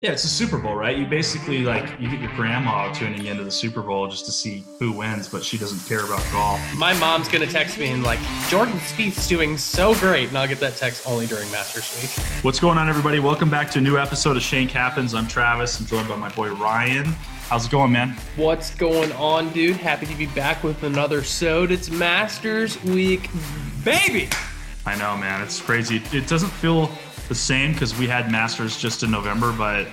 Yeah, it's a Super Bowl, right? You basically like you get your grandma tuning into the Super Bowl just to see who wins, but she doesn't care about golf. My mom's gonna text me and like Jordan Spieth's doing so great, and I'll get that text only during Masters Week. What's going on, everybody? Welcome back to a new episode of Shank Happens. I'm Travis. I'm joined by my boy Ryan. How's it going, man? What's going on, dude? Happy to be back with another sode. It's Masters Week, baby. I know, man. It's crazy. It doesn't feel the same because we had Masters just in November, but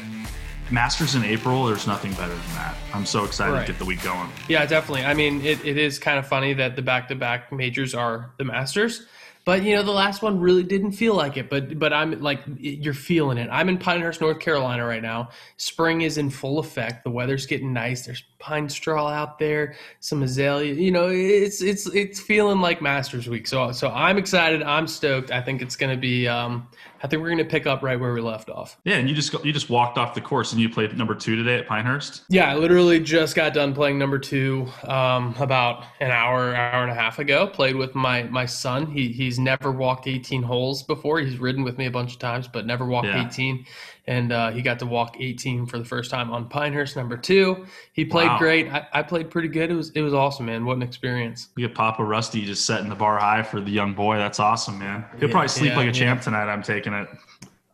Masters in April, there's nothing better than that. I'm so excited Right. to get the week going. Yeah, definitely. I mean, it, it is kind of funny that the back to back majors are the Masters. But you know, the last one really didn't feel like it. But but I'm like, you're feeling it. I'm in Pinehurst, North Carolina right now. Spring is in full effect. The weather's getting nice. There's pine straw out there, some azalea. You know, it's it's it's feeling like Masters Week. So so I'm excited. I'm stoked. I think it's gonna be. Um, I think we're gonna pick up right where we left off. Yeah, and you just you just walked off the course and you played number two today at Pinehurst. Yeah, I literally just got done playing number two um, about an hour, hour and a half ago. Played with my my son. He he's never walked 18 holes before. He's ridden with me a bunch of times, but never walked Yeah. 18. And uh, he got to walk 18 for the first time on Pinehurst number two. He played Wow. great. I, I played pretty good. It was it was awesome, man. What an experience. You get Papa Rusty just setting the bar high for the young boy. That's awesome, man. He'll Yeah, probably sleep yeah, like a yeah. champ tonight. I'm taking it.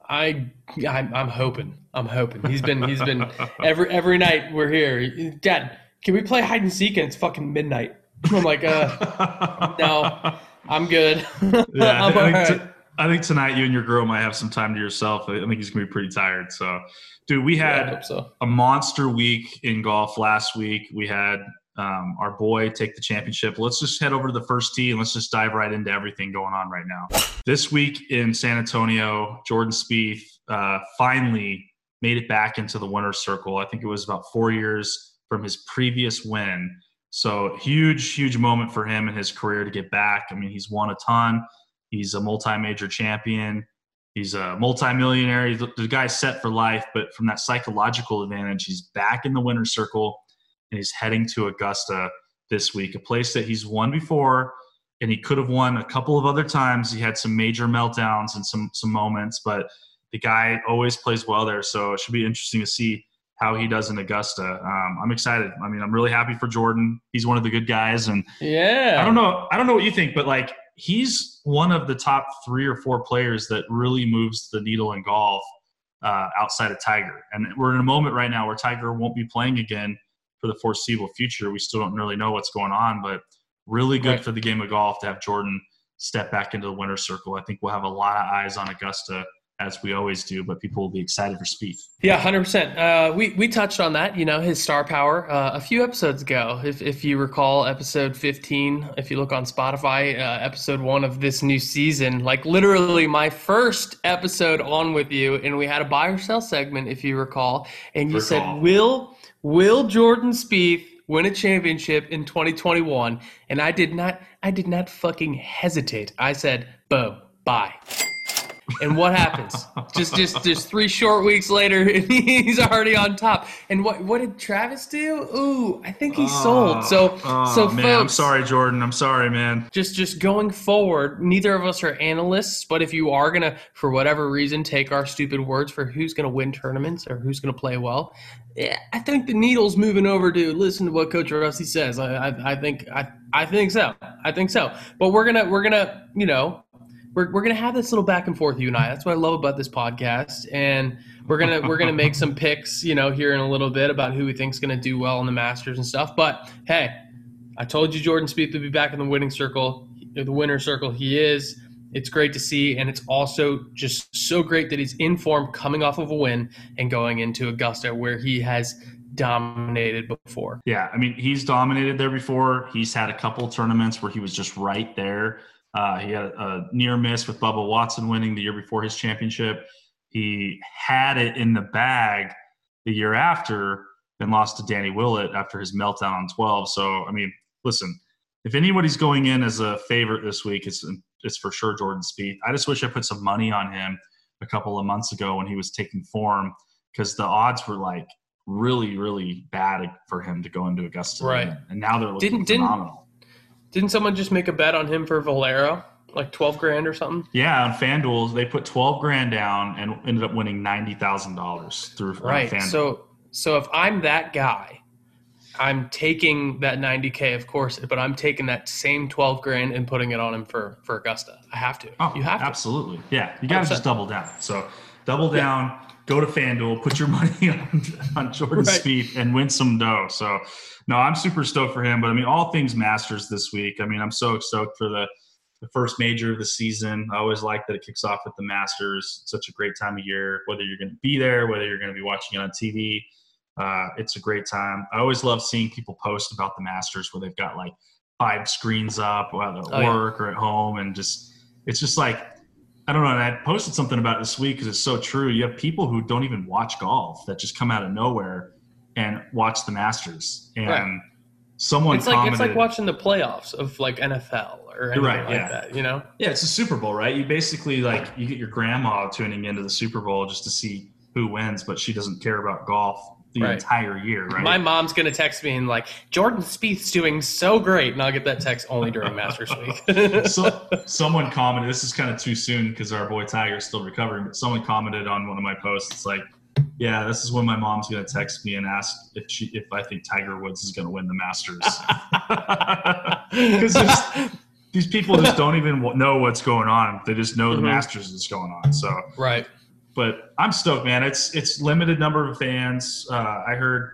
I I'm, I'm hoping. I'm hoping. He's been he's been every every night we're here. Dad, can we play hide and seek? And it's fucking midnight. I'm like, uh, no, I'm good. Yeah, I'm all think t- right. I think tonight you and your girl might have some time to yourself. I think he's gonna be pretty tired. So, dude, we had hope so. a monster week in golf last week. We had um, our boy take the championship. Let's just head over to the first tee and let's just dive right into everything going on right now. This week in San Antonio, Jordan Spieth uh, finally made it back into the winner's circle. I think it was about four years from his previous win. So huge, huge moment for him in his career to get back. I mean, he's won a ton. He's a multi-major champion. He's a multimillionaire. He's, the guy's set for life, but from that psychological advantage, he's back in the winner's circle and he's heading to Augusta this week, a place that he's won before and he could have won a couple of other times. He had some major meltdowns and some some moments, but the guy always plays well there. So it should be interesting to see how he does in Augusta. Um, I'm excited. I mean, I'm really happy for Jordan. He's one of the good guys, and Yeah. I don't know. I don't know what you think, but like he's one of the top three or four players that really moves the needle in golf uh, outside of Tiger. And we're in a moment right now where Tiger won't be playing again for the foreseeable future. We still don't really know what's going on, but really good Right. for the game of golf to have Jordan step back into the winner's circle. I think we'll have a lot of eyes on Augusta as we always do, but people will be excited for Spieth. Yeah, hundred percent. Uh, we we touched on that. You know, his star power uh, a few episodes ago. If if you recall, episode fifteen. If you look on Spotify, uh, episode one of this new season, like literally my first episode on with you, and we had a buy or sell segment, if you recall, and you Recall. said, "Will Will Jordan Spieth win a championship in 2021?" And I did not. I did not fucking hesitate. I said, "Bo, buy." And what happens? just just just three short weeks later, he's already on top. And what what did Travis do? Ooh, I think he sold. So Oh, oh so man, I'm sorry, Jordan. I'm sorry, man. just just going forward, neither of us are analysts, but if you are gonna, for whatever reason, take our stupid words for who's gonna win tournaments or who's gonna play well, yeah, I think the needle's moving over to listen to what Coach Rusty says. I, I, I think I, I think so. I think so. But we're gonna we're gonna you know we're, we're gonna have this little back and forth you and I. That's what I love about this podcast, and we're gonna we're gonna make some picks you know here in a little bit about who we think's gonna do well in the Masters and stuff. But hey, I told you Jordan Spieth would be back in the winning circle, the winner circle. He is. It's great to see, and it's also just so great that he's in form, coming off of a win and going into Augusta, where he has dominated before. Yeah, I mean, he's dominated there before. He's had a couple tournaments where he was just right there. Uh, he had a near miss with Bubba Watson winning the year before his championship. He had it in the bag the year after and lost to Danny Willett after his meltdown on 12. So, I mean, listen, if anybody's going in as a favorite this week, it's it's for sure Jordan Spieth. I just wish I put some money on him a couple of months ago when he was taking form because the odds were like really, really bad for him to go into Augusta. Right. And now they're looking Didn't- phenomenal. Didn't someone just make a bet on him for Valero like twelve grand or something. Yeah, on FanDuel they put twelve grand down and ended up winning ninety thousand dollars through uh, Right. FanDuel. So so if I'm that guy, I'm taking that 90k, of course, but I'm taking that same 12 grand and putting it on him for for Augusta. I have to. Oh, you have to. absolutely. Yeah, you got to just double down. So double down, go to FanDuel, put your money on, on Jordan Right. Spieth, and win some dough. So no, I'm super stoked for him. But I mean, all things Masters this week. I mean, I'm so stoked for the the first major of the season. I always like that it kicks off with the Masters. It's such a great time of year, whether you're going to be there, whether you're going to be watching it on TV. Uh, it's a great time. I always love seeing people post about the Masters where they've got like five screens up while they're at Oh, yeah. work or at home, and just it's just like I don't know. And I posted something about it this week because it's so true. You have people who don't even watch golf that just come out of nowhere and watch the Masters, and Right. someone It's like commented, it's like watching the playoffs of like NFL or anything Right, like yeah. that. You know. Yeah, it's a Super Bowl, right? You basically like you get your grandma tuning into the Super Bowl just to see who wins, but she doesn't care about golf the Right. entire year, right? My mom's gonna text me and like Jordan Spieth's doing so great, and I'll get that text only during Masters week. so someone commented this is kind of too soon because our boy tiger is still recovering but someone commented on one of my posts it's like yeah this is when my mom's going to text me and ask if she if i think tiger woods is going to win the masters because these people just don't even know what's going on they just know the Mhm. masters is going on so right. But i'm stoked man. It's it's limited number of fans. Uh, i heard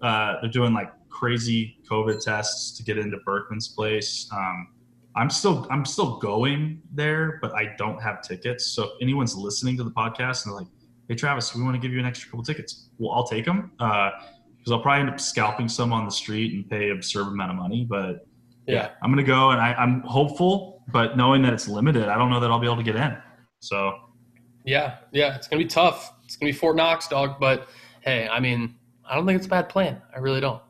uh, they're doing like crazy covid tests to get into Berckmans place. Um, i'm still i'm still going there but i don't have tickets. So if anyone's listening to the podcast and they're like hey travis we want to give you an extra couple tickets well i'll take them because i'll probably end up scalping some on the street and pay absurd amount of money but Yeah. i'm gonna go and I, i'm hopeful but knowing that it's limited i don't know that i'll be able to get in. So Yeah, yeah, it's gonna be tough. It's gonna be Fort Knox, dog. But hey, I mean, I don't think it's a bad plan. I really don't.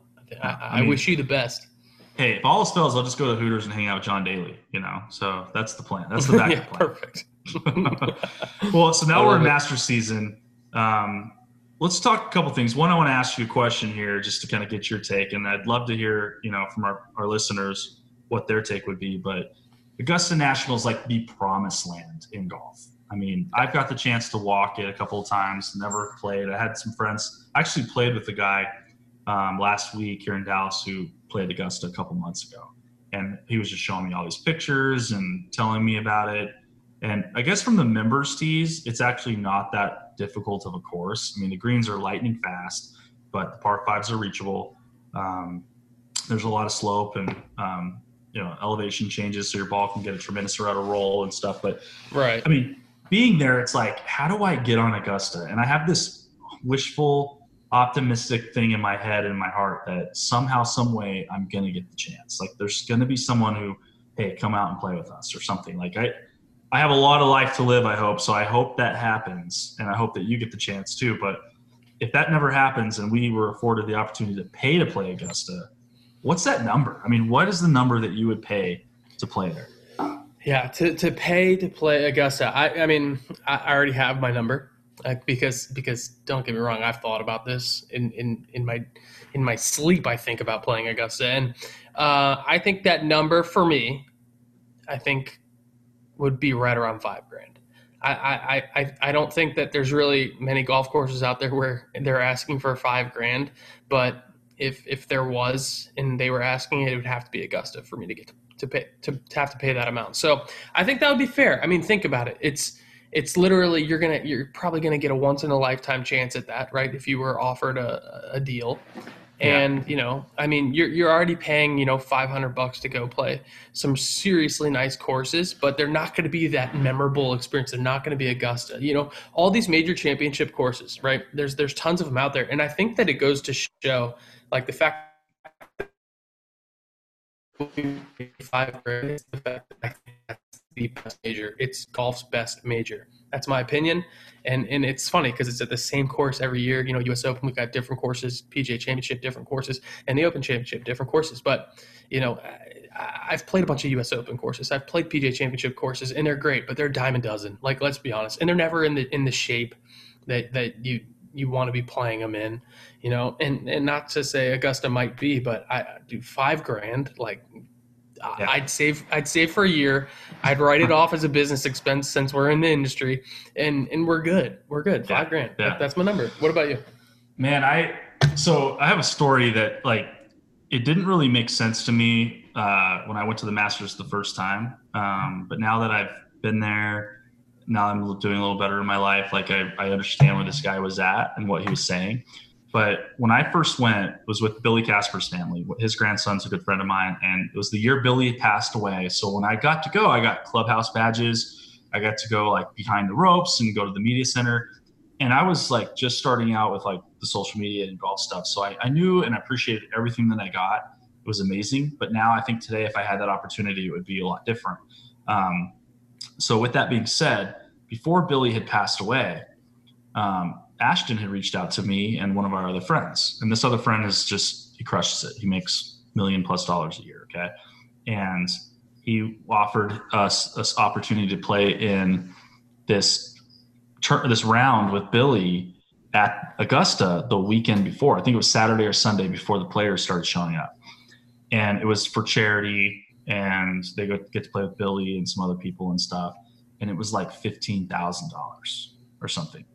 I, I, I I mean- wish you the best. hey, if all else fails, I'll just go to Hooters and hang out with John Daly. You know, so that's the plan. That's the backup yeah, plan. perfect. well, so now we're in it. master season. Um, let's talk a couple things. One, I want to ask you a question here, just to kind of get your take, and I'd love to hear, you know, from our, our listeners what their take would be. But Augusta National is like the promised land in golf. I mean, I've got the chance to walk it a couple of times. Never played. I had some friends. I actually played with a guy um, last week here in Dallas who played Augusta a couple months ago, and he was just showing me all these pictures and telling me about it. And I guess from the members tees, it's actually not that difficult of a course. I mean, the greens are lightning fast, but the par fives are reachable. Um, there's a lot of slope and um, you know elevation changes, so your ball can get a tremendous amount of roll and stuff. But right. I mean, being there, it's like, how do I get on Augusta? And I have this wishful, optimistic thing in my head and my heart that somehow, some way, I'm gonna get the chance. Like, there's gonna be someone who, hey, come out and play with us or something. Like, I, I have a lot of life to live. I hope so. I hope that happens, and I hope that you get the chance too. But if that never happens, and we were afforded the opportunity to pay to play Augusta, what's that number? I mean, what is the number that you would pay to play there? Yeah, to, to pay to play Augusta. I, I mean, I, already have my number because because don't get me wrong, I've thought about this in, in, in my in my sleep. I think about playing Augusta, and uh, I think that number for me, I think, would be right around five grand. I, I, I, I don't think that there's really many golf courses out there where they're asking for five grand, but if if there was and they were asking it, it would have to be Augusta for me to get to to pay to, to have to pay that amount. So I think that would be fair. I mean, think about it. It's it's literally you're gonna you're probably gonna get a once in a lifetime chance at that, right? If you were offered a, a deal. Yeah. And you know, I mean, you're you're already paying you know 500 bucks to go play some seriously nice courses, but they're not going to be that memorable experience. They're not going to be Augusta. You know, all these major championship courses, right? There's there's tons of them out there, and I think that it goes to show, like the fact five grand is the fact that I think that's the best major. It's golf's best major. That's my opinion. And and it's funny because it's at the same course every year. You know, US Open, we've got different courses, PGA Championship, different courses, and the Open Championship, different courses. But, you know, I, I've played a bunch of US Open courses. I've played PGA Championship courses, and they're great, but they're a dime a dozen. Like, let's be honest. And they're never in the in the shape that that you you want to be playing them in, you know, and and not to say Augusta might be, but I do five grand. Like, Yeah. I'd save I'd save for a year. I'd write it off as a business expense since we're in the industry, and and we're good. We're good. Five yeah. grand. Yeah. that's my number. What about you? Man, I so I have a story that like it didn't really make sense to me uh, when I went to the Masters the first time, um, but now that I've been there. Now I'm doing a little better in my life. Like I, I understand where this guy was at and what he was saying. But when I first went, was with Billy Casper's family. His grandson's a good friend of mine, and it was the year Billy passed away. So when I got to go, I got clubhouse badges. I got to go like behind the ropes and go to the media center. And I was like just starting out with like the social media and golf stuff. So I, I knew and appreciated everything that I got. It was amazing. But now I think today, if I had that opportunity, it would be a lot different. Um, so with that being said, before Billy had passed away, um, Ashton had reached out to me and one of our other friends. And this other friend is just, he crushes it. He makes million plus dollars a year. Okay. And he offered us this opportunity to play in this this round with Billy at Augusta the weekend before. I think it was Saturday or Sunday before the players started showing up. And it was for charity and they get to play with Billy and some other people and stuff. And it was like $15,000 or something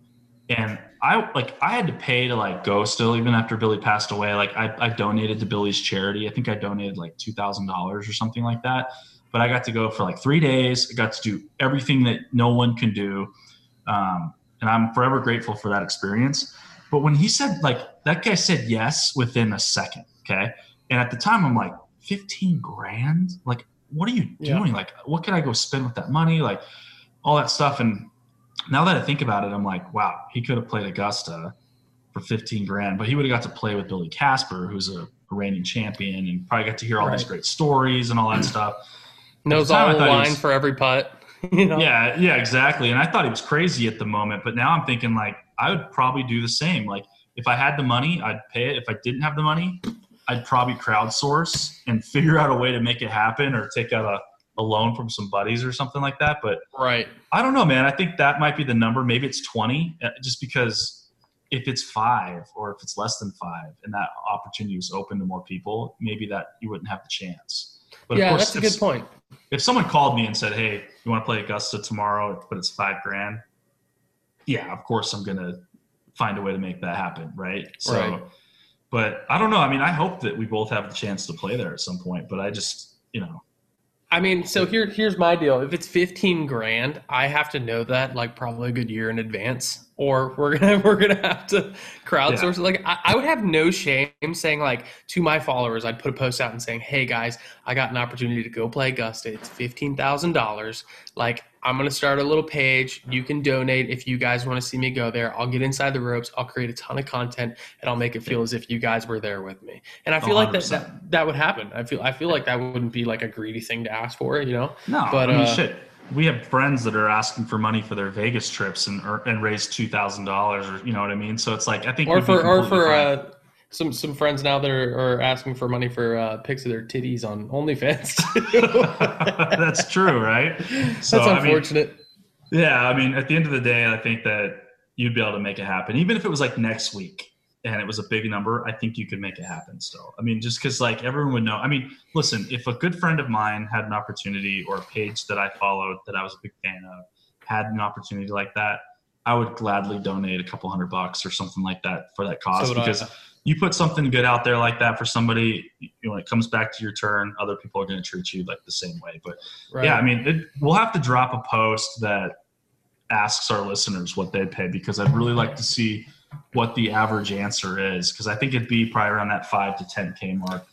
and I like I had to pay to like go still even after Billy passed away. Like I, I donated to Billy's charity. I think I donated like two thousand dollars or something like that. But I got to go for like three days. I got to do everything that no one can do, um, and I'm forever grateful for that experience. But when he said like that guy said yes within a second, okay, and at the time I'm like fifteen grand. Like what are you doing? Yeah. Like what can I go spend with that money? Like all that stuff and now that I think about it, I'm like, wow, he could have played Augusta for 15 grand, but he would have got to play with Billy Casper, who's a reigning champion, and probably got to hear all right. these great stories and all that stuff. Knows all the line was, for every putt. You know? Yeah, yeah, exactly. And I thought he was crazy at the moment, but now I'm thinking like I would probably do the same. Like if I had the money, I'd pay it. If I didn't have the money, I'd probably crowdsource and figure out a way to make it happen or take out a a loan from some buddies or something like that. But right, I don't know, man. I think that might be the number. Maybe it's twenty, uh, just because if it's five or if it's less than five, and that opportunity was open to more people, maybe that you wouldn't have the chance. But yeah, course, that's a good point. If someone called me and said, "Hey, you want to play Augusta tomorrow, but it's five grand," yeah, of course I'm gonna find a way to make that happen, right? So, right. but I don't know. I mean, I hope that we both have the chance to play there at some point. But I just, you know, I mean, so here here's my deal. If it's 15 grand, I have to know that like probably a good year in advance or we're gonna we're gonna have to crowdsource yeah. Like I, I, would have no shame saying like to my followers, I'd put a post out and saying, "Hey guys, I got an opportunity to go play Augusta. It's fifteen thousand dollars. Like I'm gonna start a little page. You can donate if you guys want to see me go there. I'll get inside the ropes. I'll create a ton of content, and I'll make it feel as if you guys were there with me. And I feel 100%. like that, that that would happen. I feel I feel like that wouldn't be like a greedy thing to ask for, you know? No, but I mean, uh, shit we have friends that are asking for money for their Vegas trips and or, and raise two thousand dollars or you know what I mean. So it's like I think or for or for uh, some some friends now that are, are asking for money for uh, pics of their titties on OnlyFans. That's true, right? So, That's unfortunate. I mean, yeah, I mean, at the end of the day, I think that you'd be able to make it happen, even if it was like next week and it was a big number, I think you could make it happen still. I mean, just because like everyone would know. I mean, listen, if a good friend of mine had an opportunity or a page that I followed that I was a big fan of had an opportunity like that, I would gladly donate a couple hundred bucks or something like that for that cause so because I. you put something good out there like that for somebody, you know, when it comes back to your turn, other people are going to treat you like the same way. But right. yeah, I mean, it, we'll have to drop a post that asks our listeners what they'd pay because I'd really like to see what the average answer is because I think it'd be probably around that five to ten k mark.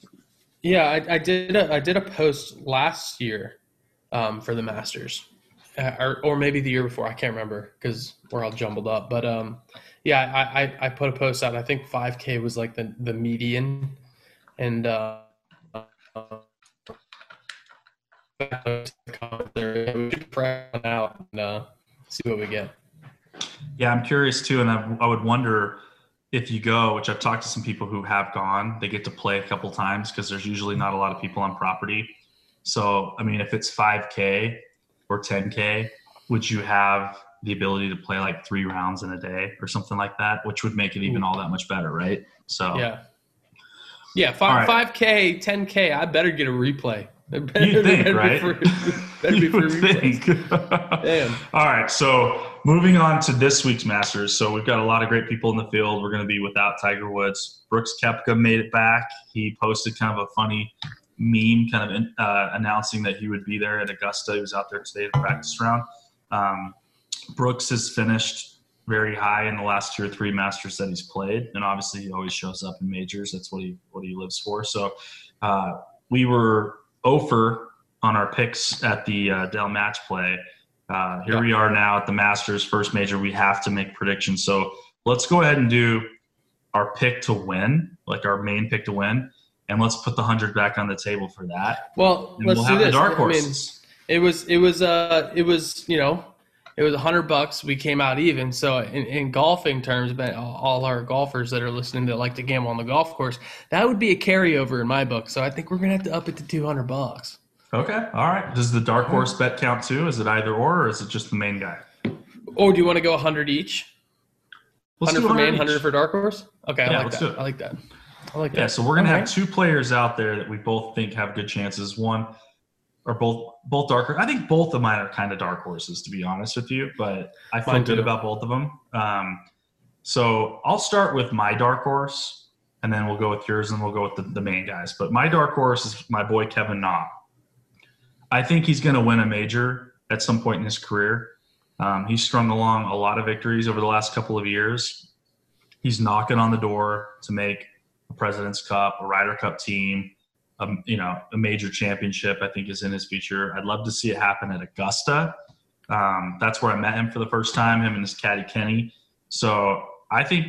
Yeah, I, I did. A, I did a post last year um, for the Masters, or, or maybe the year before. I can't remember because we're all jumbled up. But um, yeah, I, I, I put a post out. I think five k was like the the median, and uh, out and uh, see what we get. Yeah, I'm curious too, and I, I would wonder if you go, which I've talked to some people who have gone, they get to play a couple times because there's usually not a lot of people on property. So, I mean, if it's 5K or 10K, would you have the ability to play like three rounds in a day or something like that, which would make it even all that much better, right? So, yeah. Yeah, five, right. 5K, 10K, I better get a replay. Better, You think, better right? Be better be You free would think. Damn. All right, so moving on to this week's Masters. So we've got a lot of great people in the field. We're going to be without Tiger Woods. Brooks Koepka made it back. He posted kind of a funny meme, kind of uh, announcing that he would be there at Augusta. He was out there today to practice round. Um, Brooks has finished very high in the last two or three Masters that he's played, and obviously he always shows up in majors. That's what he what he lives for. So uh, we were over on our picks at the uh, Dell Match Play. Uh, here Yeah. we are now at the Masters first major. We have to make predictions. So let's go ahead and do our pick to win, like our main pick to win, and let's put the hundred back on the table for that. Well, And let's we'll do have this. the dark I mean, it was it was uh it was you know it was a hundred bucks. We came out even. So in, in golfing terms, but all- our golfers that are listening that like to gamble on the golf course, that would be a carryover in my book. So I think we're gonna have to up it to two hundred bucks. okay, all right. Does the dark horse bet count too? Is it either or, or is it just the main guy? Or do you want to go hundred each? Let's Hundred do for main, 100 hundred each. for dark horse. Okay, I like that. I like that. Like Yeah, that. so we're gonna have two players out there that we both think have good chances. One or both both darker. I think both of mine are kind of dark horses, to be honest with you. But I feel good about both of them. Um, so I'll start with my dark horse, and then we'll go with yours, and we'll go with the, the main guys. But my dark horse is my boy Kevin Na. I think he's going to win a major at some point in his career. Um, he's strung along a lot of victories over the last couple of years. He's knocking on the door to make a President's Cup, a Ryder Cup team, you know, a major championship. I think is in his future. I'd love to see it happen at Augusta. Um, that's where I met him for the first time. Him and his caddy Kenny. So I think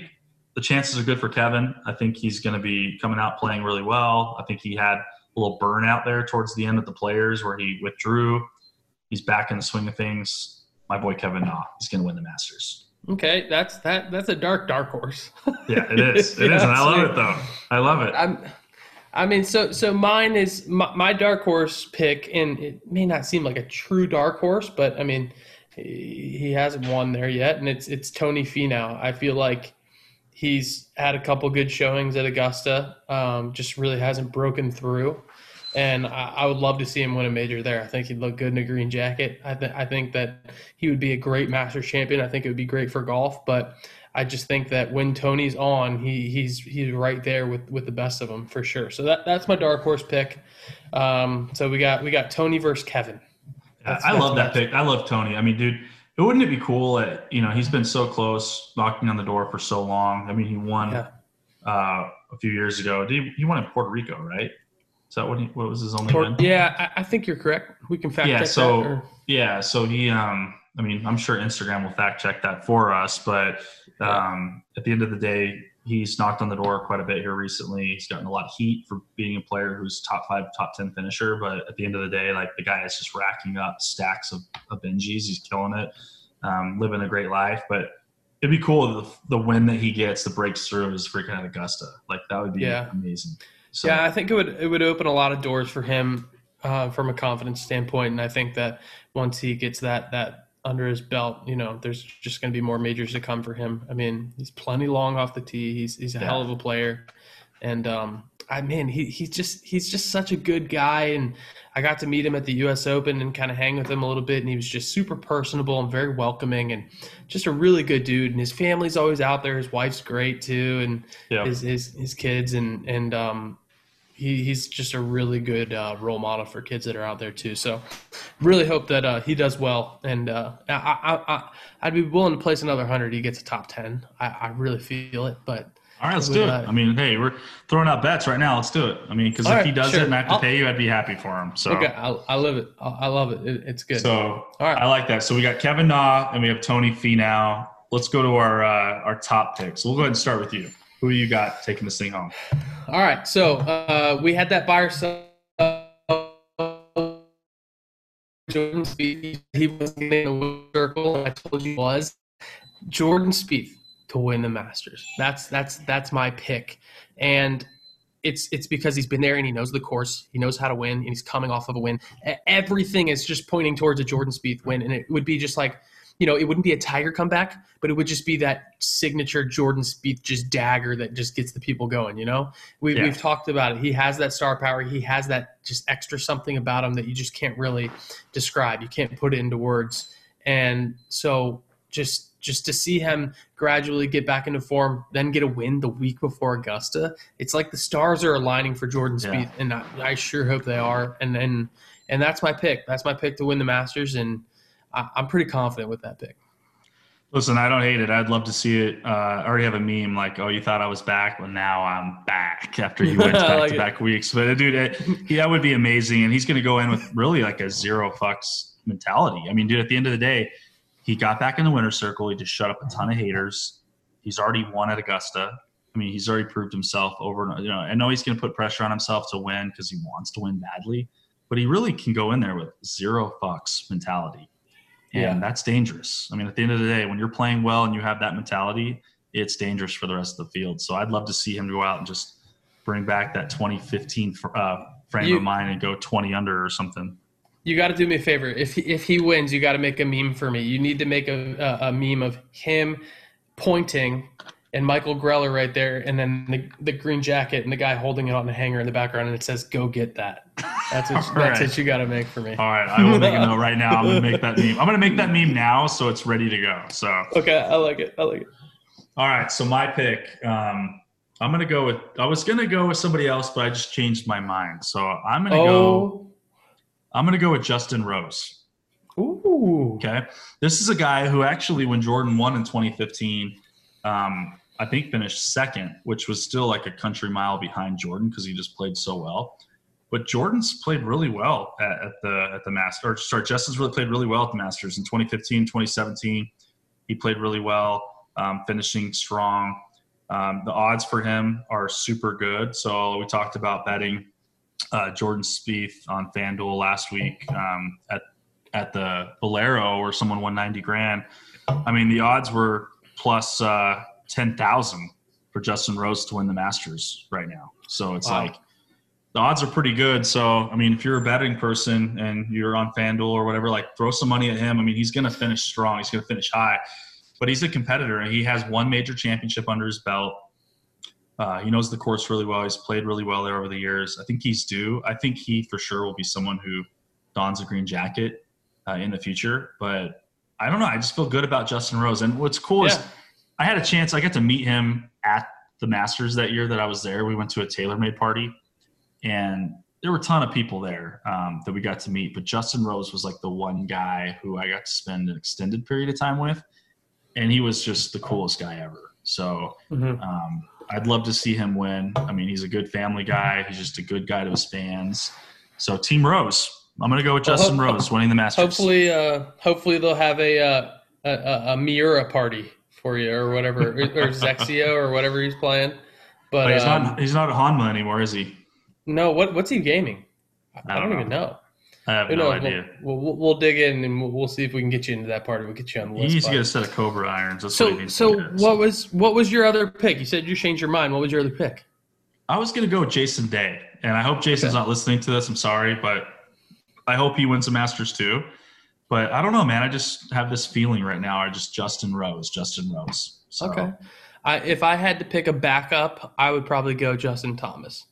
the chances are good for Kevin. I think he's going to be coming out playing really well. I think he had a little burnout there towards the end of the players where he withdrew. He's back in the swing of things. My boy Kevin Na, he's going to win the Masters. Okay, that's that. That's a dark dark horse. Yeah, it is. It is, and I love it though. I love it. I'm, I mean, so so mine is my, my dark horse pick, and it may not seem like a true dark horse, but I mean, he, he hasn't won there yet, and it's it's Tony Finau. I feel like he's had a couple good showings at Augusta, um, just really hasn't broken through, and I, I would love to see him win a major there. I think he'd look good in a green jacket. I th- I think that he would be a great Masters champion. I think it would be great for golf, but I just think that when Tony's on, he he's he's right there with with the best of them for sure. So that that's my dark horse pick. Um, so we got we got Tony versus Kevin. That's- I that's love that my- pick. I love Tony. I mean, dude, wouldn't it be cool that you know he's been so close, knocking on the door for so long. I mean, he won Yeah. uh, a few years ago. Did he, he won in Puerto Rico, right? Is that what he? What was his only Or- win? yeah, I, I think you're correct. We can fact Yeah, check so- that. Or, Yeah, so he, um, I mean, I'm sure Instagram will fact check that for us, but um, at the end of the day, he's knocked on the door quite a bit here recently. He's gotten a lot of heat for being a player who's top five, top 10 finisher, but at the end of the day, like the guy is just racking up stacks of, of Benjis. He's killing it, um, living a great life, but it'd be cool if the, the win that he gets, the breaks through is freaking at Augusta. Like that would be Yeah. amazing. So, yeah, I think it would it would open a lot of doors for him uh, from a confidence standpoint, and I think that once he gets that that under his belt, you know, there's just going to be more majors to come for him. I mean, he's plenty long off the tee. He's he's a Yeah. hell of a player, and um, I mean, he he's just he's just such a good guy, and I got to meet him at the U.S. Open and kind of hang with him a little bit, and he was just super personable and very welcoming, and just a really good dude. And his family's always out there. His wife's great too, and yeah. his his his kids and and um he, he's just a really good uh, role model for kids that are out there too. So, really hope that uh, he does well, and uh, I, I, I'd be willing to place another hundred. He gets a top ten. I, I really feel it, but All right, let's do it. I mean, hey, we're throwing out bets right now. Let's do it. I mean, because if All he does sure. it and I have to I'll- pay you, I'd be happy for him. So, okay, I, I love it. I, I love it. it. It's good. so All right. I like that. So we got Kevin Na and we have Tony Finau. Let's go to our uh, our top picks. We'll go ahead and start with you. Who you got taking this thing home? All right, so uh, we had that buyer. Jordan Spieth, he was in the circle, and I told you was Jordan Spieth to win the Masters. That's that's that's my pick, and it's it's because he's been there and he knows the course, he knows how to win, and he's coming off of a win. Everything is just pointing towards a Jordan Spieth win, and it would be just like you know, it wouldn't be a Tiger comeback, but it would just be that signature Jordan Spieth just dagger that just gets the people going. You know, we, Yeah. we've talked about it. He has that star power. He has that just extra something about him that you just can't really describe. You can't put it into words. And so just just to see him gradually get back into form, then get a win the week before Augusta, it's like the stars are aligning for Jordan Yeah. Spieth, and I, I sure hope they are. And then and that's my pick. That's my pick to win the Masters, and I, I'm pretty confident with that pick. Listen, I don't hate it. I'd love to see it. Uh, I already have a meme like, "Oh, you thought I was back, well, now I'm back." After you went back like to back weeks, but uh, dude, it, he, that would be amazing. And he's going to go in with really like a zero fucks mentality. I mean, dude, at the end of the day, he got back in the winner circle. He just shut up a ton of haters. He's already won at Augusta. I mean, he's already proved himself over. and You know, I know he's going to put pressure on himself to win because he wants to win badly, but he really can go in there with zero fucks mentality. And Yeah. that's dangerous. I mean, at the end of the day, when you're playing well and you have that mentality, it's dangerous for the rest of the field. So I'd love to see him go out and just bring back that 2015 fr- uh, frame You- of mind and go 20 under or something. You got to do me a favor. If he, if he wins, you got to make a meme for me. You need to make a, a, a meme of him pointing and Michael Greller right there, and then the, the green jacket and the guy holding it on the hanger in the background, and it says "Go get that." That's what, All that's right. what you got to make for me. All right, I will make a note right now. I'm going to make that meme. I'm to make that meme now so it's ready to go. So, Okay, I like it. I like it. all right. So my pick, um, I'm going to go with. I was to go with somebody else, but I just changed my mind. So I'm going to go. Oh, I'm to go with Justin Rose. ooh, Okay. This is a guy who actually, when Jordan won in 2015, um, I think finished second, which was still like a country mile behind Jordan because he just played so well. But Jordan's played really well at, at the at the Masters. Or sorry, Justin's really played really well at the Masters in 2015, 2017. He played really well, um, finishing strong. Um, the odds for him are super good. So we talked about betting uh, Jordan Spieth on FanDuel last week um, at at the Valero where someone won 90 grand. I mean, the odds were plus uh, 10,000 for Justin Rose to win the Masters right now. So it's Wow. like the odds are pretty good. So, I mean, if you're a betting person and you're on FanDuel or whatever, like throw some money at him. I mean, he's going to finish strong. He's going to finish high, but he's a competitor and he has one major championship under his belt. Uh, he knows the course really well. He's played really well there over the years. I think he's due. I think he for sure will be someone who dons a green jacket uh, in the future. But I don't know. I just feel good about Justin Rose. And what's cool is I had a chance. I got to meet him at the Masters that year that I was there. We went to a TaylorMade party, and there were a ton of people there um, that we got to meet. But Justin Rose was like the one guy who I got to spend an extended period of time with, and he was just the coolest guy ever. So Mhm. um, I'd love to see him win. I mean, he's a good family guy. He's just a good guy to his fans. So Team Rose. I'm going to go with Well, Justin hope- Rose winning the Masters. Hopefully, uh, hopefully they'll have a uh, a, a, Miura party for you or whatever, or, XXIO or whatever he's playing. But But he's um, not. He's not a Honma anymore, is he? No, what what's he gaming? I, don't don't even know. I have Who no knows? idea. We'll, we'll, we'll dig in and we'll, we'll see if we can get you into that party. We'll get you on the list. He needs to get a set of Cobra irons. That's what he so needs so what was what was your other pick? You said you changed your mind. What was your other pick? I was going to go with Jason Day, and I hope Jason's Okay. not listening to this. I'm sorry, but I hope he wins the Masters too. But I don't know, man. I just have this feeling right now. I just Justin Rose, Justin Rose. So, Okay. I, if I had to pick a backup, I would probably go Justin Thomas.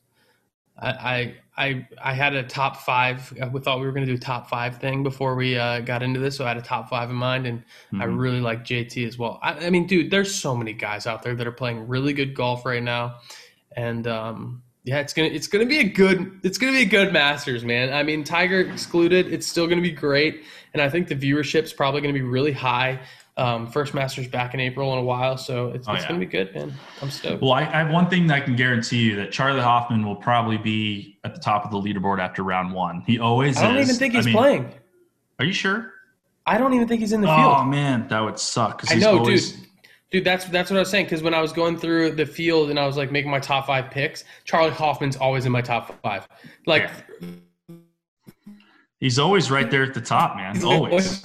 I I I, I had a top five. We thought we were going to do a top five thing before we uh, got into this, so I had a top five in mind, and I mhm. really like JT as well. I, I mean, dude, there's so many guys out there that are playing really good golf right now, and um, yeah, it's gonna it's gonna be a good it's gonna be a good Masters, man. I mean, Tiger excluded, it's still gonna be great, and I think the viewership's probably gonna be really high. Um, first Masters back in April in a while, so it's, Oh, it's yeah. gonna be good, man. I'm stoked. Well, I, I have one thing that I can guarantee you that Charley Hoffman will probably be at the top of the leaderboard after round one. He always is I don't is. even think he's I mean, playing. Are you sure? I don't even think he's in the field. Oh man, that would suck. I he's know, always, dude. Dude, that's that's what I was saying. Because when I was going through the field and I was like making my top five picks, Charley Hoffman's always in my top five. Like He's always right there at the top, man. Always.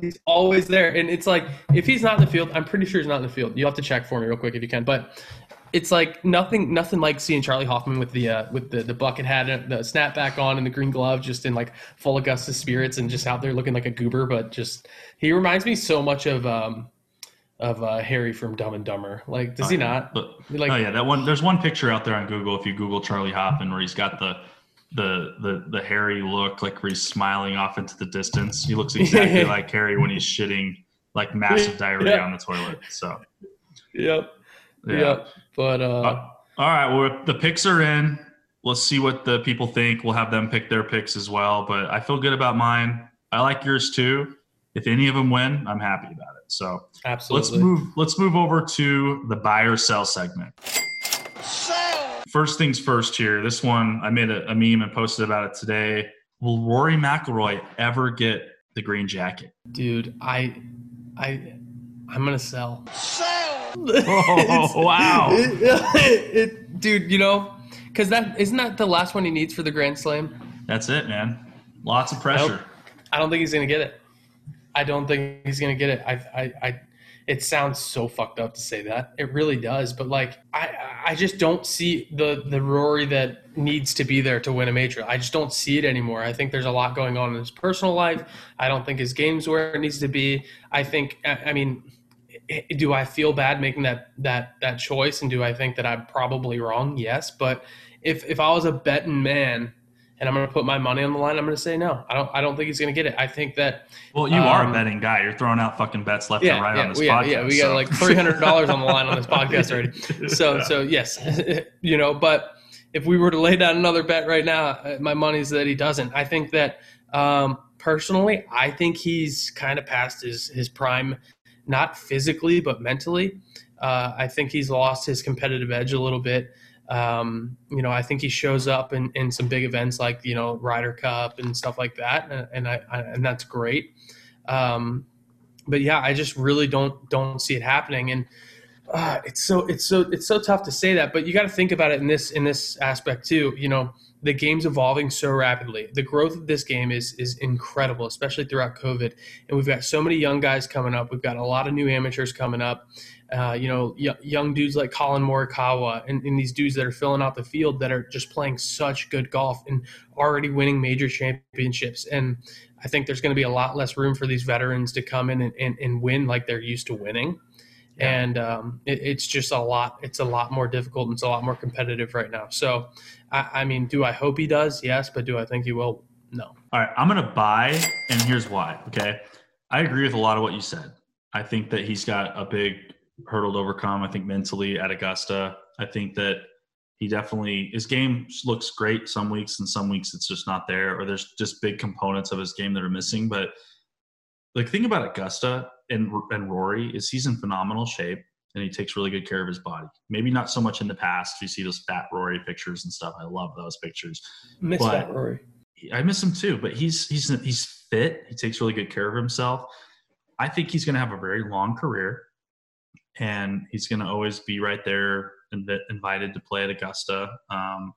He's always there, and it's like if he's not in the field, I'm pretty sure he's not in the field. You'll have to check for me real quick if you can. But it's like nothing nothing like seeing Charley Hoffman with the uh, with the the bucket hat and the snapback on and the green glove just in like full Augusta spirits and just out there looking like a goober but just he reminds me so much of um of uh, Harry from Dumb and Dumber like does Oh, he not But, like oh yeah, that one. There's one picture out there on Google. If you Google Charley Hoffman, where he's got the the the the hairy look, like where he's smiling off into the distance. He looks exactly like Harry when he's shitting like massive diarrhea Yeah. on the toilet. So yep yeah. yep but uh Uh, all right. Well, the picks are in. Let's see what the people think. We'll have them pick their picks as well. But I feel good about mine. I like yours too. If any of them win, I'm happy about it. So absolutely let's move. Let's move over to the buy or sell segment. First things first here. This one, I made a, a meme and posted about it today. Will Rory McIlroy ever get the green jacket? dude I I I'm gonna sell Sell. Oh, wow. it, it- dude you know because that isn't that the last one he needs for the Grand Slam That's it, man. Lots of pressure. I don't think he's gonna get it. I don't think he's gonna get it. I, I, I, it sounds so fucked up to say that. It really does. But like, I, I just don't see the the Rory that needs to be there to win a major. I just don't see it anymore. I think there's a lot going on in his personal life. I don't think his game's where it needs to be. I think. I I mean, do I feel bad making that that that choice? And do I think that I'm probably wrong? Yes. But if if I was a betting man and I'm going to put my money on the line, I'm going to say no. I don't. I don't think he's going to get it. I think that Well, you are a Um, betting guy. You're throwing out fucking bets left yeah, and right yeah, on this we podcast. yeah, we got like three hundred dollars on the line on this podcast already. So, Yeah. so yes, you know. But if we were to lay down another bet right now, uh, my money's that he doesn't. I think that um, personally, I think he's kind of past his his prime, not physically but mentally. Uh, I think he's lost his competitive edge a little bit. Um, you know, I think he shows up in, in some big events like you know Ryder Cup and stuff like that, and, and I, I and that's great. Um, but yeah, I just really don't don't see it happening, and uh, it's so it's so it's so tough to say that. But you got to think about it in this in this aspect too. You know, the game's evolving so rapidly. The growth of this game is is incredible, especially throughout COVID. And we've got so many young guys coming up. We've got a lot of new amateurs coming up. Uh, you know, y- young dudes like Collin Morikawa and, and these dudes that are filling out the field that are just playing such good golf and already winning major championships. And I think there's going to be a lot less room for these veterans to come in and, and, and win like they're used to winning. Yeah. And um, it, it's just a lot. It's a lot more difficult and it's a lot more competitive right now. So, I, I mean, do I hope he does? Yes, but do I think he will? No. All right, I'm gonna buy, and here's why. Okay, I agree with a lot of what you said. I think that he's got a big hurdle to overcome. I think mentally at Augusta, I think that he definitely his game looks great some weeks, and some weeks it's just not there, or there's just big components of his game that are missing. But like, thing about Augusta and and Rory is he's in phenomenal shape. And he takes really good care of his body. Maybe not so much in the past. You see those fat Rory pictures and stuff. I love those pictures. Miss But- that, Rory. I miss him too, but he's he's he's fit. He takes really good care of himself. I think he's going to have a very long career, and he's going to always be right there and inv- invited to play at Augusta because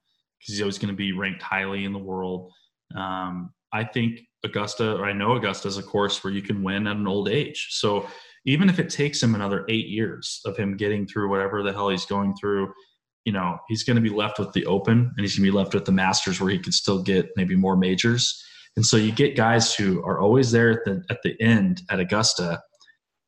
he's always going to be ranked highly in the world. Um, I think Augusta, or I know Augusta, is a course where you can win at an old age. So even if it takes him another eight years of him getting through whatever the hell he's going through, you know, he's going to be left with the Open and he's going to be left with the Masters where he could still get maybe more majors. And so you get guys who are always there at the at the end at Augusta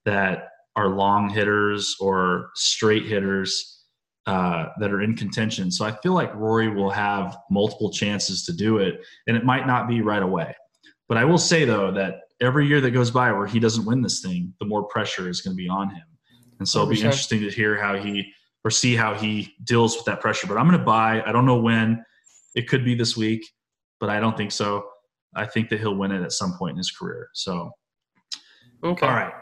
that are long hitters or straight hitters uh, that are in contention. So I feel like Rory will have multiple chances to do it, and it might not be right away. But I will say though that every year that goes by where he doesn't win this thing, the more pressure is going to be on him. And so it'll be 100%. interesting to hear how he or see how he deals with that pressure. But I'm going to buy. I don't know when. It could be this week, but I don't think so. I think that he'll win it at some point in his career. So Okay. all right.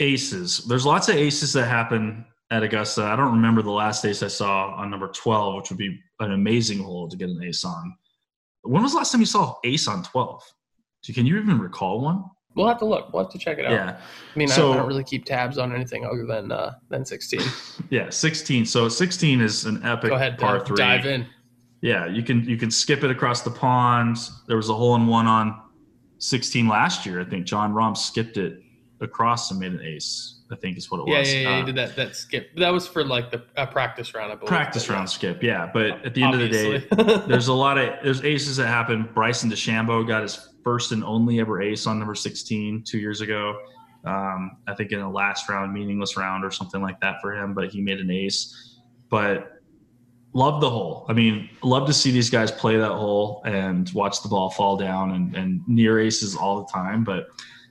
Aces. There's lots of aces that happen at Augusta. I don't remember the last ace I saw on number 12, which would be an amazing hole to get an ace on. When was the last time you saw ace on 12? Do- Can you even recall one? We'll have to look. We'll have to check it out. Yeah. I mean, I- So- I, don't really keep tabs on anything other than uh, than 16. Yeah, 16. So 16 is an epic Go ahead, par three. dive in. Yeah, you can you can skip it across the pond. There was a hole in one on 16 last year. I think Jon Rahm skipped it across and made an ace. I think is what it Yeah, was. yeah, yeah. Uh, he did that that skip. That was for like the uh, practice round, I believe. practice round skip, yeah. But at the end of the day, there's a lot of there's aces that happen. Bryson DeChambeau got his first and only ever ace on number 16 two years ago. Um, I think in the last round, meaningless round or something like that for him, but he made an ace. But love the hole. I mean, love to see these guys play that hole and watch the ball fall down and, and near aces all the time. But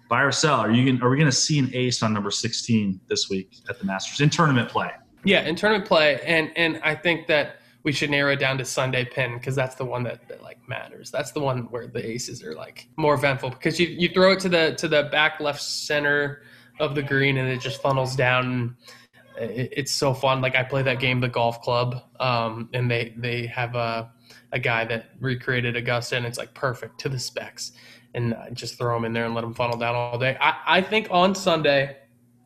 buy or sell, are you gonna, are we going to see an ace on number 16 this week at the Masters in tournament play? Yeah, in tournament play, and and I think that we should narrow it down to Sunday pin because that's the one that, that like matters. That's the one where the aces are like more eventful because you you throw it to the to the back left center of the green and it just funnels down. It, it's so fun. Like I play that game, the golf club, um, and they they have a a guy that recreated Augusta, and it's like perfect to the specs. And just throw them in there and let them funnel down all day. I, I think on Sunday,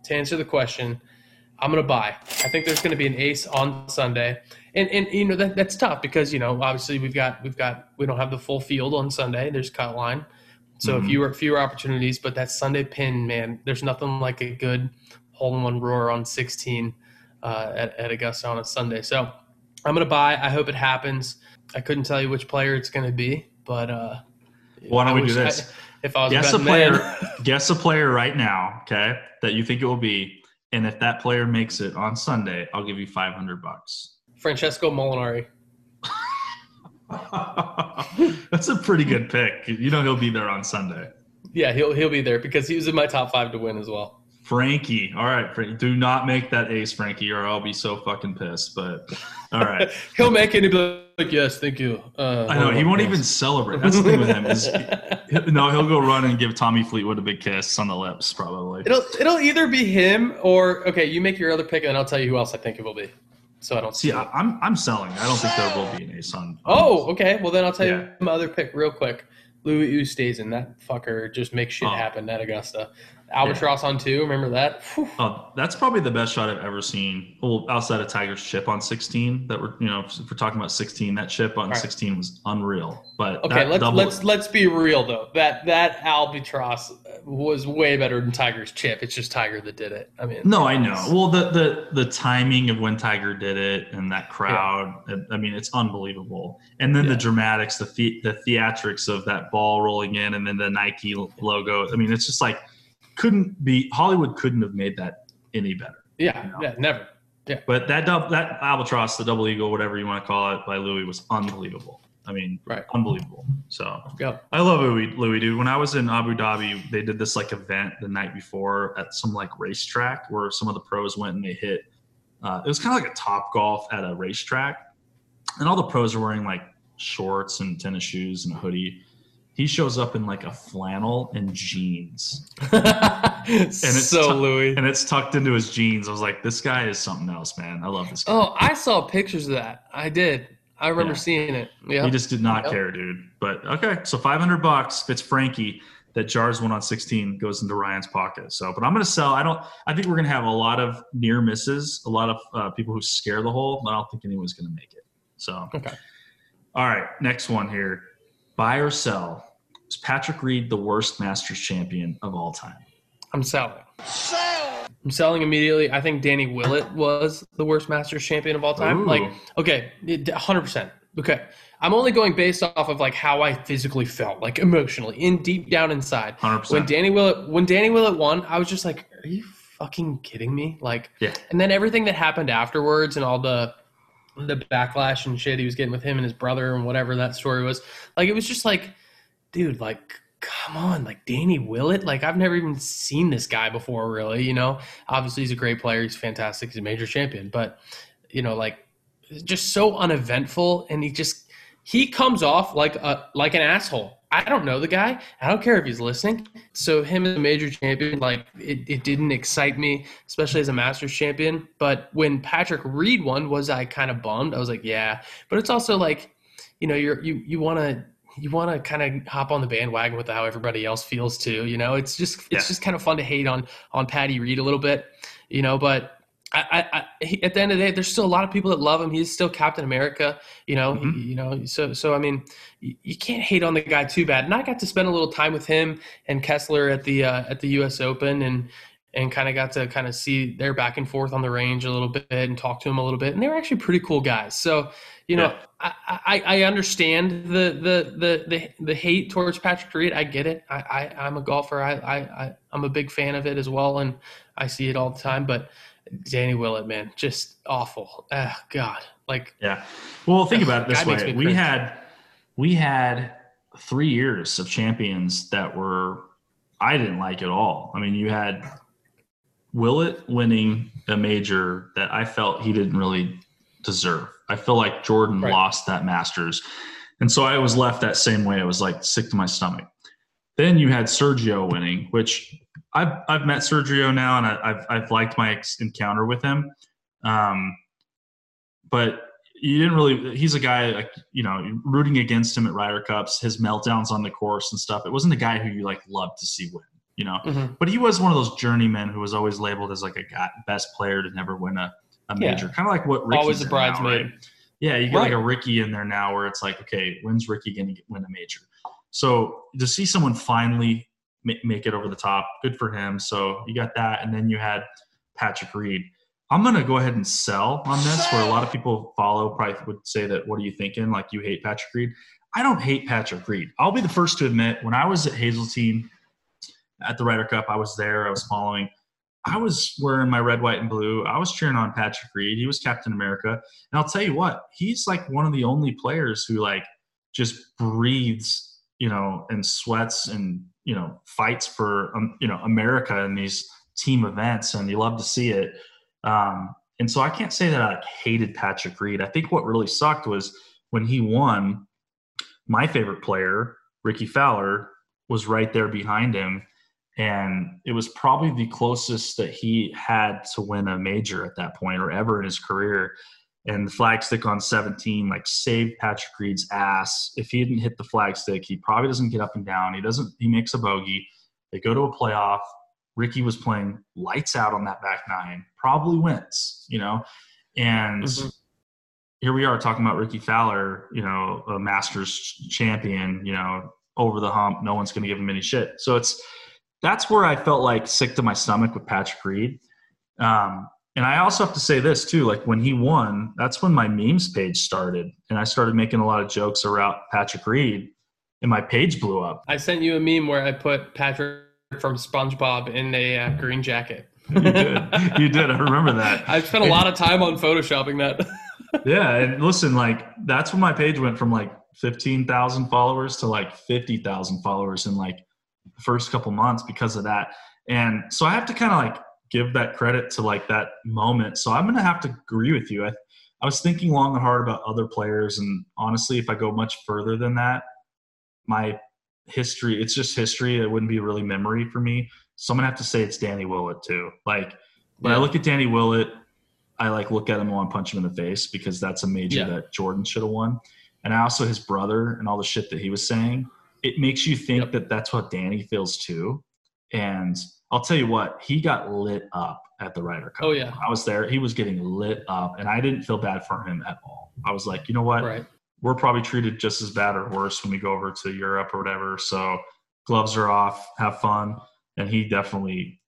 to answer the question, I'm gonna buy. I think there's gonna be an ace on Sunday, and and you know that that's tough because you know obviously we've got we've got we don't have the full field on Sunday. There's cut line, so Mhm. fewer fewer opportunities. But that Sunday pin, man, there's nothing like a good hole in one roar on 16 uh, at at Augusta on a Sunday. So I'm gonna buy. I hope it happens. I couldn't tell you which player it's gonna be, but uh, Why don't I we do wish I- this? if I was guess a player guess a player right now okay that you think it will be and if that player makes it on sunday i'll give you 500 bucks. Francesco Molinari. that's a pretty good pick. You know he'll be there on sunday. Yeah, he'll he'll be there because he was in my top five to win as well. frankie. All right Frankie, do not make that ace frankie or i'll be so fucking pissed but all right. He'll make it like, "Yes, thank you." Uh, i know he won't even celebrate that's the thing with him is no he'll go run and give tommy fleetwood a big kiss on the lips probably it'll it'll either be him or okay. You make your other pick, and I'll tell you who else I think it will be. So I don't see I, i'm i'm selling i don't think there will be an ace on Oh, okay. Well, then I'll tell Yeah. you my other pick real quick. Louis Oosthuizen, that fucker just makes shit Oh. happen at Augusta. Albatross on two, remember that? Whew. Oh, that's probably the best shot I've ever seen. Well, outside of Tiger's chip on 16, that we're you know if we're talking about 16, that chip on Right. 16 was unreal. But Okay, let's double- let's let's be real though. That that albatross was way better than Tiger's chip. It's just Tiger that did it. I mean, No, I know. Well, the the the timing of when Tiger did it and that crowd, I mean, it's unbelievable. And then Yeah. the dramatics, the the the theatrics of that ball rolling in, and then the Nike logo. I mean, it's just like couldn't be Hollywood couldn't have made that any better. yeah, No. yeah, never. Yeah. But that dub, that albatross, the double eagle, whatever you want to call it, by Louis was unbelievable. I mean, Right. unbelievable. So yeah. I love Louis, Louis, dude. When I was in Abu Dhabi, they did this like event the night before at some like racetrack where some of the pros went and they hit. Uh, it was kind of like a top golf at a racetrack, and all the pros are wearing like shorts and tennis shoes and a hoodie. He shows up in like a flannel and jeans, and it's so tu- Louis. and it's tucked into his jeans. I was like, this guy is something else, man. I love this guy. Oh, I saw pictures of that. I did. I remember Yeah. seeing it. Yeah. He just did not Yep. care, dude. But okay, so 500 bucks fits Frankie. That jars one on 16 goes into Ryan's pocket. So, but I'm going to sell. I don't. I think we're going to have a lot of near misses, a lot of uh, people who scare the hole. But I don't think anyone's going to make it. So, Okay. All right, next one here. Buy or sell. Is Patrick Reed the worst Masters champion of all time? I'm selling. Sell. I'm selling immediately. I think Danny Willett was the worst Masters champion of all time. Ooh. Like, okay, 100%. Okay. I'm only going based off of like how I physically felt, like emotionally, in deep down inside. 100. When Danny Willett when Danny Willett won, I was just like, are you fucking kidding me? Like Yeah. and then everything that happened afterwards and all the the backlash and shit he was getting with him and his brother and whatever that story was. Like it was just like, dude, like come on, like Danny Willett, like I've never even seen this guy before, really. You know, obviously he's a great player, he's fantastic, he's a major champion, but you know, like just so uneventful, and he just he comes off like a like an asshole. I don't know the guy. I don't care if he's listening. So him as a major champion, like it, it didn't excite me, especially as a Masters champion. But when Patrick Reed won, was I kind of bummed? I was like, yeah. But it's also like, you know, you're you you want to you want to kind of hop on the bandwagon with how everybody else feels too. You know, it's just it's Yeah. just kind of fun to hate on on Patty Reed a little bit. You know, but I, I, at the end of the day, there's still a lot of people that love him. He's still Captain America. You know, Mhm. he- you know. So so I mean, you, you can't hate on the guy too bad. And I got to spend a little time with him and Kessler at the uh, at the U.S. Open, and and kind of got to kind of see their back and forth on the range a little bit and talk to them a little bit. And they were actually pretty cool guys. So, you know, yeah. I, I, I, understand the, the, the, the, the hate towards Patrick Reed. I get it. I, I, I'm a golfer. I, I, I, I'm a big fan of it as well. And I see it all the time, but Danny Willett, man, just awful. Oh, God. Like, yeah. Well, think about it this way. We had, we had three years of champions that were, I didn't like at all. I mean, you had Willett winning a major that I felt he didn't really deserve. I feel like Jordan right. lost that Masters. And so I was left that same way. I was like sick to my stomach. Then you had Sergio winning, which I've, I've met Sergio now and I, have I've liked my encounter with him. Um, but you didn't really, he's a guy like, you know, rooting against him at Ryder Cups, his meltdowns on the course and stuff. It wasn't a guy who you like loved to see win you know. Mm-hmm. But he was one of those journeymen who was always labeled as like a best player to never win a, a major, yeah. kind of like what Rickie's always a bridesmaid. Right? Yeah, you get right. like a Rickie in there now, where it's like, okay, when's Rickie going to win a major? So to see someone finally make it over the top, good for him. So you got that, and then you had Patrick Reed. I'm gonna go ahead and sell on this, where a lot of people follow probably would say that, "What are you thinking? Like you hate Patrick Reed?" I don't hate Patrick Reed. I'll be the first to admit when I was at Hazeltine at the Ryder Cup. I was there. I was following. I was wearing my red, white, and blue. I was cheering on Patrick Reed. He was Captain America. And I'll tell you what, he's like one of the only players who like just breathes, you know, and sweats and you know fights for um, you know America in these team events, and you love to see it. Um, and so I can't say that I hated Patrick Reed. I think what really sucked was when he won. My favorite player, Rickie Fowler, was right there behind him and it was probably the closest that he had to win a major at that point or ever in his career and the flag stick on 17 like saved patrick reed's ass. If he didn't hit the flagstick, he probably doesn't get up and down. He doesn't he makes a bogey. They go to a playoff. Rickie was playing lights out on that back nine probably wins you know? And mm-hmm. here we are talking about Rickie fowler you know a masters champion you know over the hump. No one's going to give him any shit. So it's that's where I felt like sick to my stomach with Patrick Reed. Um, and I also have to say this too, like when he won, that's when my memes page started, and I started making a lot of jokes around Patrick Reed, and my page blew up. I sent you a meme where I put Patrick from SpongeBob in a uh, green jacket. you did. You did. I remember that. I spent a lot of time on photoshopping that. yeah, and listen, like that's when my page went from like fifteen thousand followers to like fifty thousand followers in like the first couple months because of that. And so I have to kind of like give that credit to like that moment. So I'm going to have to agree with you. I, I was thinking long and hard about other players. And honestly, if I go much further than that, my history, it's just history. It wouldn't be really memory for me. So I'm going to have to say it's Danny Willett too. Like when yeah. I look at Danny Willett, I like look at him and want to punch him in the face because that's a major yeah. that Jordan should have won. And I also his brother and all the shit that he was saying it makes you think yep. that that's what Danny feels too. And I'll tell you what, he got lit up at the Ryder Cup. Oh yeah, I was there. He was getting lit up, and I didn't feel bad for him at all. I was like, you know what? Right. We're probably treated just as bad or worse when we go over to Europe or whatever. So gloves are off, have fun. And he definitely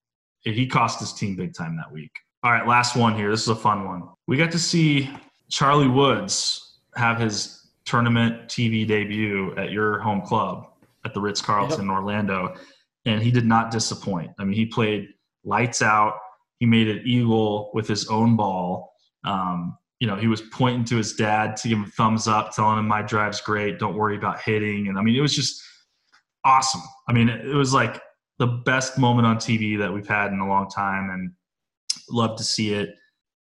he cost his team big time that week. All right, last one here. This is a fun one. We got to see Charlie Woods have his tournament TV debut at your home club at the Ritz Carlton yep. in Orlando, and he did not disappoint. I mean, he played lights out. He made an eagle with his own ball. Um, you know, he was pointing to his dad to give him a thumbs up, telling him my drive's great. Don't worry about hitting. And I mean, it was just awesome. I mean, it was like the best moment on TV that we've had in a long time, and love to see it.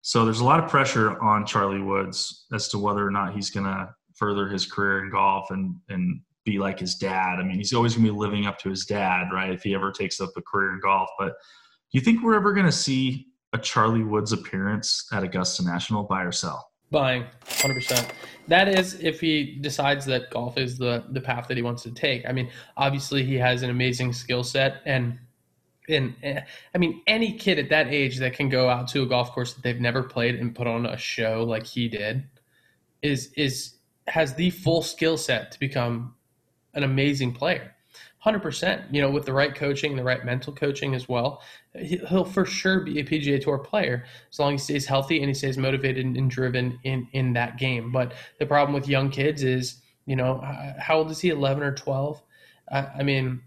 So there's a lot of pressure on Charlie Woods as to whether or not he's going to further his career in golf and and be like his dad. I mean, he's always going to be living up to his dad, right? If he ever takes up a career in golf. But do you think we're ever going to see a Charlie Woods appearance at Augusta National, buy or sell? Buying, hundred percent. That is if he decides that golf is the the path that he wants to take. I mean, obviously he has an amazing skill set, and and eh, I mean, any kid at that age that can go out to a golf course that they've never played and put on a show like he did is is has the full skill set to become an amazing player. Hundred percent. You know, with the right coaching, the right mental coaching as well, he'll for sure be a PGA Tour player as long as he stays healthy and he stays motivated and driven in in that game. But the problem with young kids is, you know, how old is he? Eleven or twelve? I, I mean,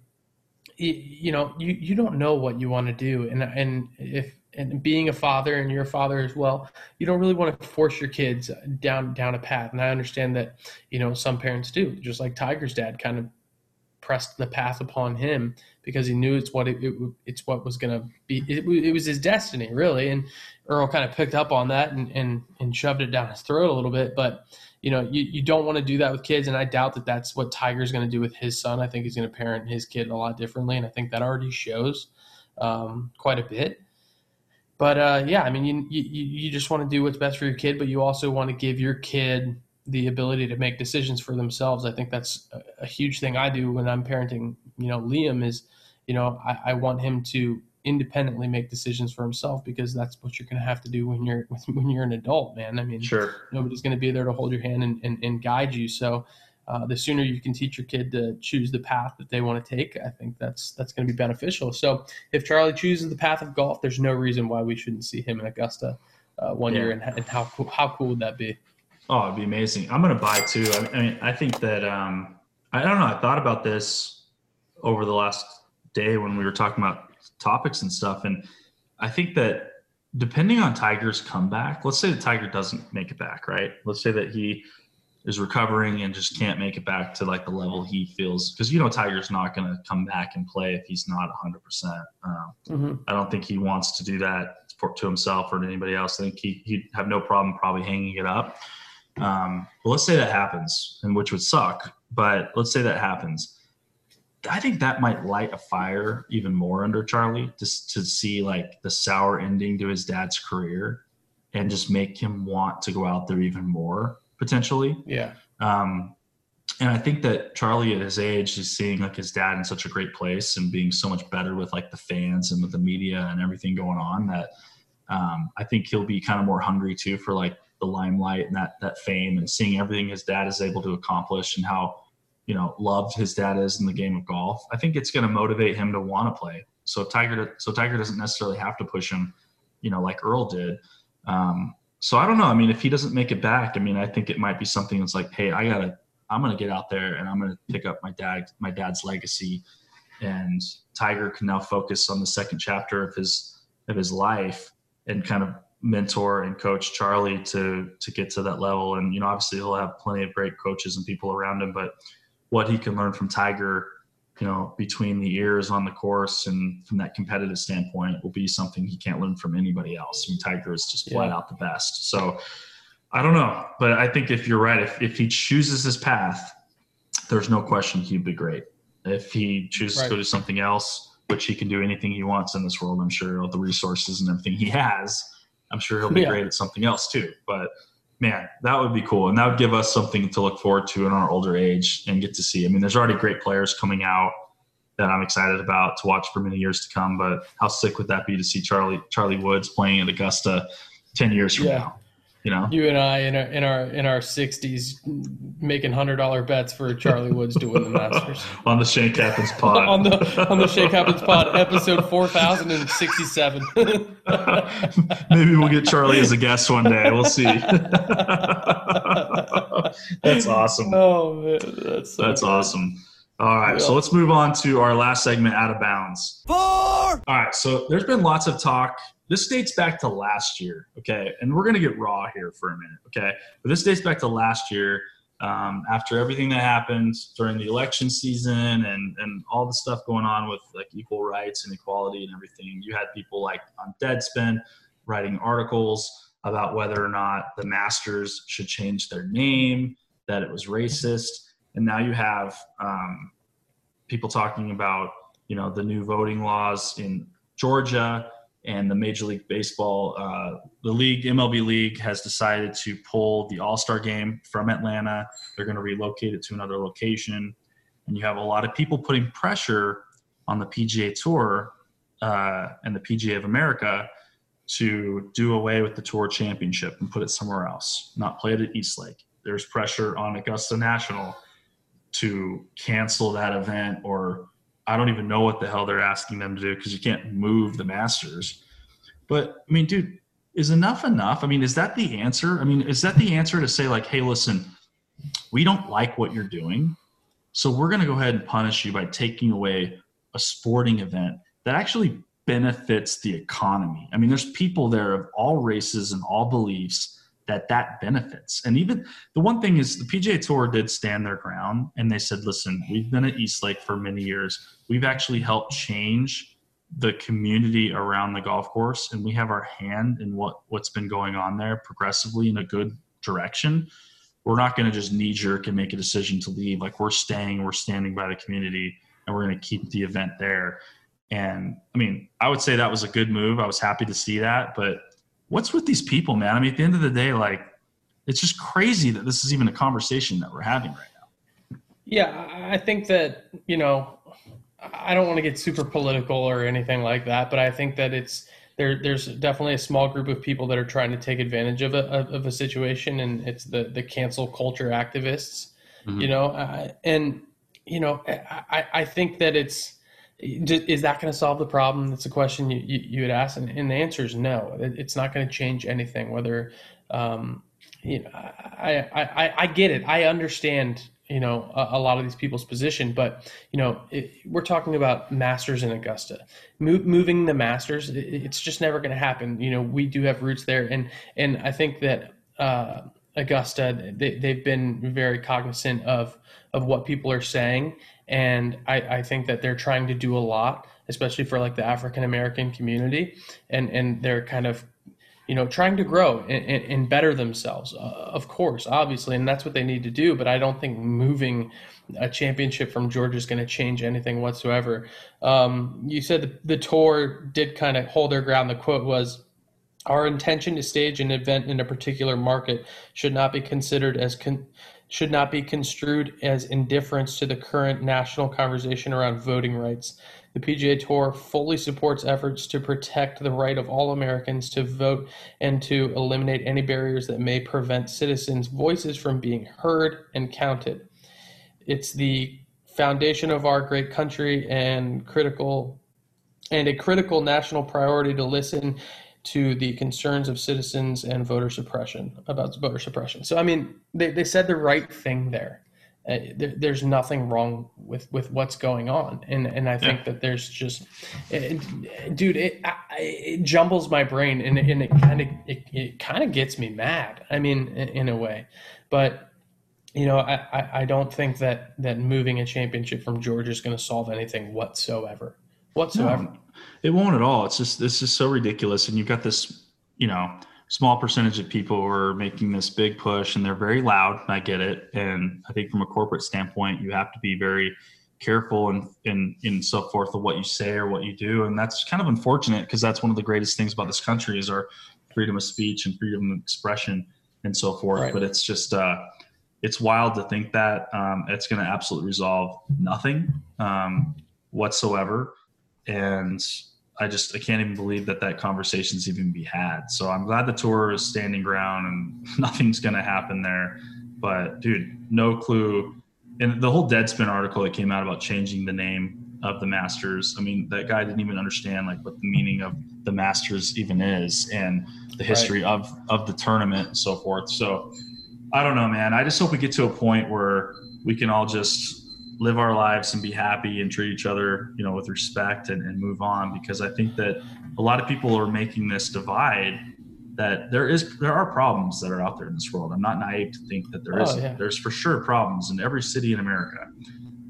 you know, you you don't know what you want to do, and and if and being a father and you're a father as well, you don't really want to force your kids down down a path. And I understand that, you know, some parents do, just like Tiger's dad kind of pressed the path upon him because he knew it's what it, it it's what was going to be. It, it, was his destiny, really. And Earl kind of picked up on that and, and and shoved it down his throat a little bit. But you know, you, you don't want to do that with kids, and I doubt that that's what Tiger's going to do with his son. I think he's going to parent his kid a lot differently, and I think that already shows um, quite a bit. But uh, yeah, I mean, you, you you just want to do what's best for your kid, but you also want to give your kid the ability to make decisions for themselves. I think that's a, a huge thing I do when I'm parenting. You know, Liam is, you know, I, I, want him to independently make decisions for himself because that's what you're going to have to do when you're when you're an adult, man. I mean, sure, nobody's going to be there to hold your hand and, and, and guide you. So. Uh, the sooner you can teach your kid to choose the path that they want to take, I think that's that's going to be beneficial. So if Charlie chooses the path of golf, there's no reason why we shouldn't see him in Augusta uh, one yeah. year. And, and how how cool would that be? Oh, it'd be amazing. I'm going to buy too. I mean, I think that, um, I don't know. I thought about this over the last day when we were talking about topics and stuff. And I think that depending on Tiger's comeback, let's say the Tiger doesn't make it back, right? Let's say that he is recovering and just can't make it back to like the level he feels. Because, you know, Tiger's not going to come back and play if he's not 100%. Um, mm-hmm. I don't think he wants to do that for, to himself or to anybody else. I think he, he'd have no problem probably hanging it up. Um, well, let's say that happens, and which would suck, but let's say that happens. I think that might light a fire even more under Charlie, just to see like the sour ending to his dad's career, and just make him want to go out there even more potentially. Yeah. Um, and I think that Charlie at his age is seeing like his dad in such a great place and being so much better with like the fans and with the media and everything going on that um, I think he'll be kind of more hungry too for like the limelight and that that fame and seeing everything his dad is able to accomplish and how you know loved his dad is in the game of golf. I think it's going to motivate him to want to play. So Tiger, so Tiger doesn't necessarily have to push him, you know, like Earl did. Um, so I don't know. I mean, if he doesn't make it back, I mean, I think it might be something that's like, hey, I gotta, I'm gonna get out there and I'm gonna pick up my dad, my dad's legacy, and Tiger can now focus on the second chapter of his of his life and kind of mentor and coach Charlie to to get to that level. And you know, obviously he'll have plenty of great coaches and people around him, but what he can learn from Tiger, you know, between the ears on the course and from that competitive standpoint will be something he can't learn from anybody else. I mean, Tiger is just flat yeah. out the best. So I don't know, but I think if you're right, if if he chooses this path, there's no question he'd be great. If he chooses right. to go to something else, which he can do anything he wants in this world, I'm sure all the resources and everything he has I'm sure he'll be yeah. great at something else too. But man, that would be cool. And that would give us something to look forward to in our older age and get to see. I mean, there's already great players coming out that I'm excited about to watch for many years to come. But how sick would that be to see Charlie Charlie Woods playing at Augusta ten years from yeah. now? You know, you and I in our in our in our sixties making hundred dollar bets for Charlie Woods to win the Masters on the Shane Happens pod on the on the Shane Happens pod episode four thousand and sixty seven. Maybe we'll get Charlie as a guest one day. We'll see. that's awesome. Oh man, that's so that's good. awesome. All right, yeah. so let's move on to our last segment, out of bounds. Four. All right, so there's been lots of talk this dates back to last year, okay? And we're going to get raw here for a minute, okay? But this dates back to last year um, after everything that happened during the election season and, and all the stuff going on with like equal rights and equality and everything. You had people like on Deadspin writing articles about whether or not the Masters should change their name, that it was racist. And now you have um, people talking about, you know, the new voting laws in Georgia and the Major League Baseball, uh, the league, MLB League, has decided to pull the All Star game from Atlanta. They're going to relocate it to another location. And you have a lot of people putting pressure on the PGA Tour uh, and the PGA of America to do away with the Tour Championship and put it somewhere else, not play it at East Lake. There's pressure on Augusta National to cancel that event or I don't even know what the hell they're asking them to do because you can't move the Masters. But I mean, dude, is enough enough? I mean, is that the answer? I mean, is that the answer to say like, hey, listen, we don't like what you're doing, so we're going to go ahead and punish you by taking away a sporting event that actually benefits the economy. I mean, there's people there of all races and all beliefs that that benefits. And even the one thing is the PGA Tour did stand their ground and they said, listen, we've been at East Lake for many years. We've actually helped change the community around the golf course and we have our hand in what what's been going on there progressively in a good direction. We're not going to just knee jerk and make a decision to leave. Like we're staying, we're standing by the community and we're going to keep the event there. And I mean, I would say that was a good move. I was happy to see that, but what's with these people, man? I mean, at the end of the day, like it's just crazy that this is even a conversation that we're having right now. Yeah, I think that, you know, I don't want to get super political or anything like that, but I think that it's there. There's definitely a small group of people that are trying to take advantage of a of a situation, and it's the the cancel culture activists. Mm-hmm. You know, uh, and you know, I I think that it's is that going to solve the problem? That's a question you, you, you would ask, and, and, the answer is no. It's not going to change anything. Whether um, you know, I, I I get it. I understand you know a, a, lot of these people's position, but you know it, we're talking about Masters in Augusta, Mo- moving the Masters. It, it's just never going to happen. You know we do have roots there, and and I think that. Uh, Augusta, they, they've been very cognizant of of what people are saying and I, I think that they're trying to do a lot especially for like the african american community. And and they're kind of you know trying to grow and, and, better themselves uh, of course obviously and that's what they need to do. But i don't think moving a championship from georgia is going to change anything whatsoever. Um, you said the, the tour did kind of hold their ground. The quote was our intention to stage an event in a particular market should not be considered as con- should not be construed as indifference to the current national conversation around voting rights. The PGA Tour fully supports efforts to protect the right of all Americans to vote and to eliminate any barriers that may prevent citizens' voices from being heard and counted. It's the foundation of our great country and critical and a critical national priority to listen to the concerns of citizens and voter suppression about voter suppression. So I mean, they, they said the right thing there. Uh, there. There's nothing wrong with, with what's going on, and and I think yeah. that there's just, it, dude, it it jumbles my brain, and and it kind of it, it kind of gets me mad. I mean, in, in a way, but you know, I, I don't think that that moving a championship from Georgia is going to solve anything whatsoever, whatsoever. No it won't at all. It's just this is so ridiculous, and you've got this, you know, small percentage of people who are making this big push, and they're very loud. I get it, and I think from a corporate standpoint, you have to be very careful and and and so forth of what you say or what you do, and that's kind of unfortunate because that's one of the greatest things about this country is our freedom of speech and freedom of expression and so forth. Right. But it's just. uh it's wild to think that um, it's going to absolutely resolve nothing um, whatsoever and I just I can't even believe that that conversation's even be had. So I'm glad the tour is standing ground and nothing's going to happen there. But dude, no clue. And the whole Deadspin article that came out about changing the name of the Masters. I mean, that guy didn't even understand like what the meaning of the Masters even is and the history right. of of the tournament and so forth. So I don't know, man. I just hope we get to a point where we can all just live our lives and be happy and treat each other, you know, with respect and, and move on. Because I think that a lot of people are making this divide that there is there are problems that are out there in this world. I'm not naive to think that there oh, Yeah. There's for sure problems in every city in America.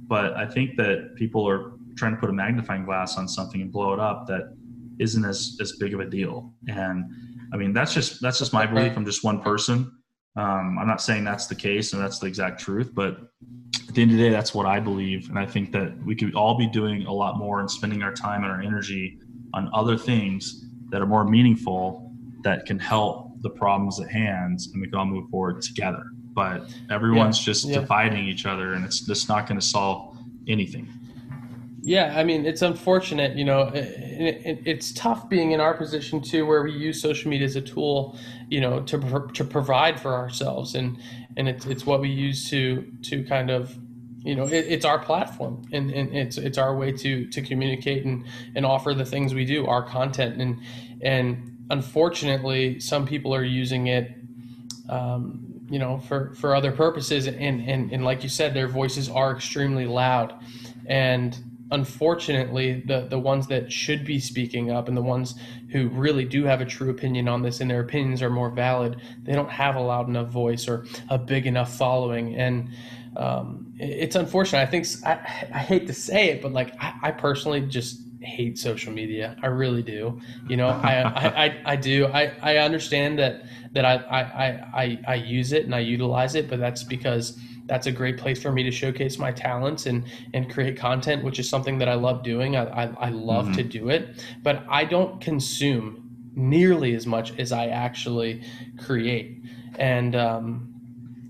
But I think that people are trying to put a magnifying glass on something and blow it up that isn't as as big of a deal. And I mean that's just that's just my belief. I'm just one person. Um, I'm not saying that's the case and that's the exact truth, but the end of the day, that's what I believe. And I think that we could all be doing a lot more and spending our time and our energy on other things that are more meaningful that can help the problems at hand and we can all move forward together. But everyone's yeah, just yeah. dividing each other and it's just not going to solve anything. Yeah, I mean, it's unfortunate, you know, it, it, it's tough being in our position too, where we use social media as a tool, you know, to, to provide for ourselves. And, and it's, it's what we use to, to kind of, you know, it, it's our platform and, and it's it's our way to to communicate and and offer the things we do, our content. And and unfortunately, some people are using it. Um, you know, for, for other purposes, and, and and like you said, their voices are extremely loud, and unfortunately, the the ones that should be speaking up and the ones who really do have a true opinion on this and their opinions are more valid, they don't have a loud enough voice or a big enough following, and um, it's unfortunate. I think I, I hate to say it, but like I, I personally just hate social media. I really do. You know, I, I, I, I, do. I, I understand that that I, I, I, I use it and I utilize it, but that's because that's a great place for me to showcase my talents and and create content, which is something that I love doing. I, I, I love mm-hmm. to do it, but I don't consume nearly as much as I actually create. And um,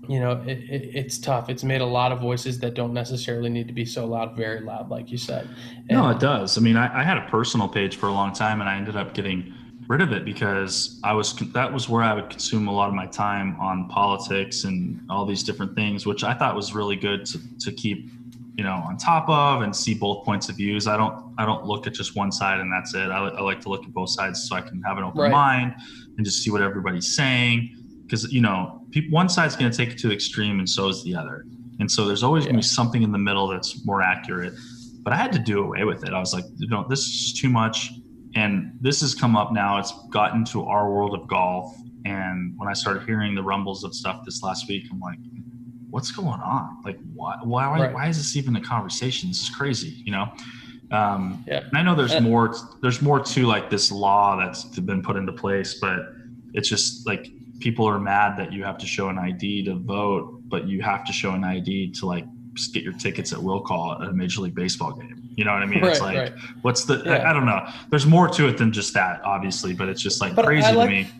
you know, it, it, it's tough. It's made a lot of voices that don't necessarily need to be so loud, very loud, like you said. And, no, it does. I mean, I, I, had a personal page for a long time, and I ended up getting rid of it because I was that was where I would consume a lot of my time on politics and all these different things, which I thought was really good to, to keep, you know, on top of and see both points of views. I don't I don't look at just one side and that's it. I, I like to look at both sides so I can have an open right. mind and just see what everybody's saying because you know people, one side's going to take it to the extreme and so is the other. And so there's always yeah. going to be something in the middle that's more accurate. But i had to do away with it. I was like you know this is too much. And this has come up now. It's gotten to our world of golf. And when i started hearing the rumbles of stuff this last week i'm like what's going on? Like why why, right. why is this even a conversation? This is crazy you know? Um, yeah. I know there's more there's more to like this law that's been put into place, but it's just like people are mad that you have to show an ID to vote, but you have to show an ID to like get your tickets at will call at a major league baseball game. You know what I mean? Right, it's like, right. what's the? Yeah. I, don't know. There's more to it than just that, obviously, but it's just like but crazy like, to me.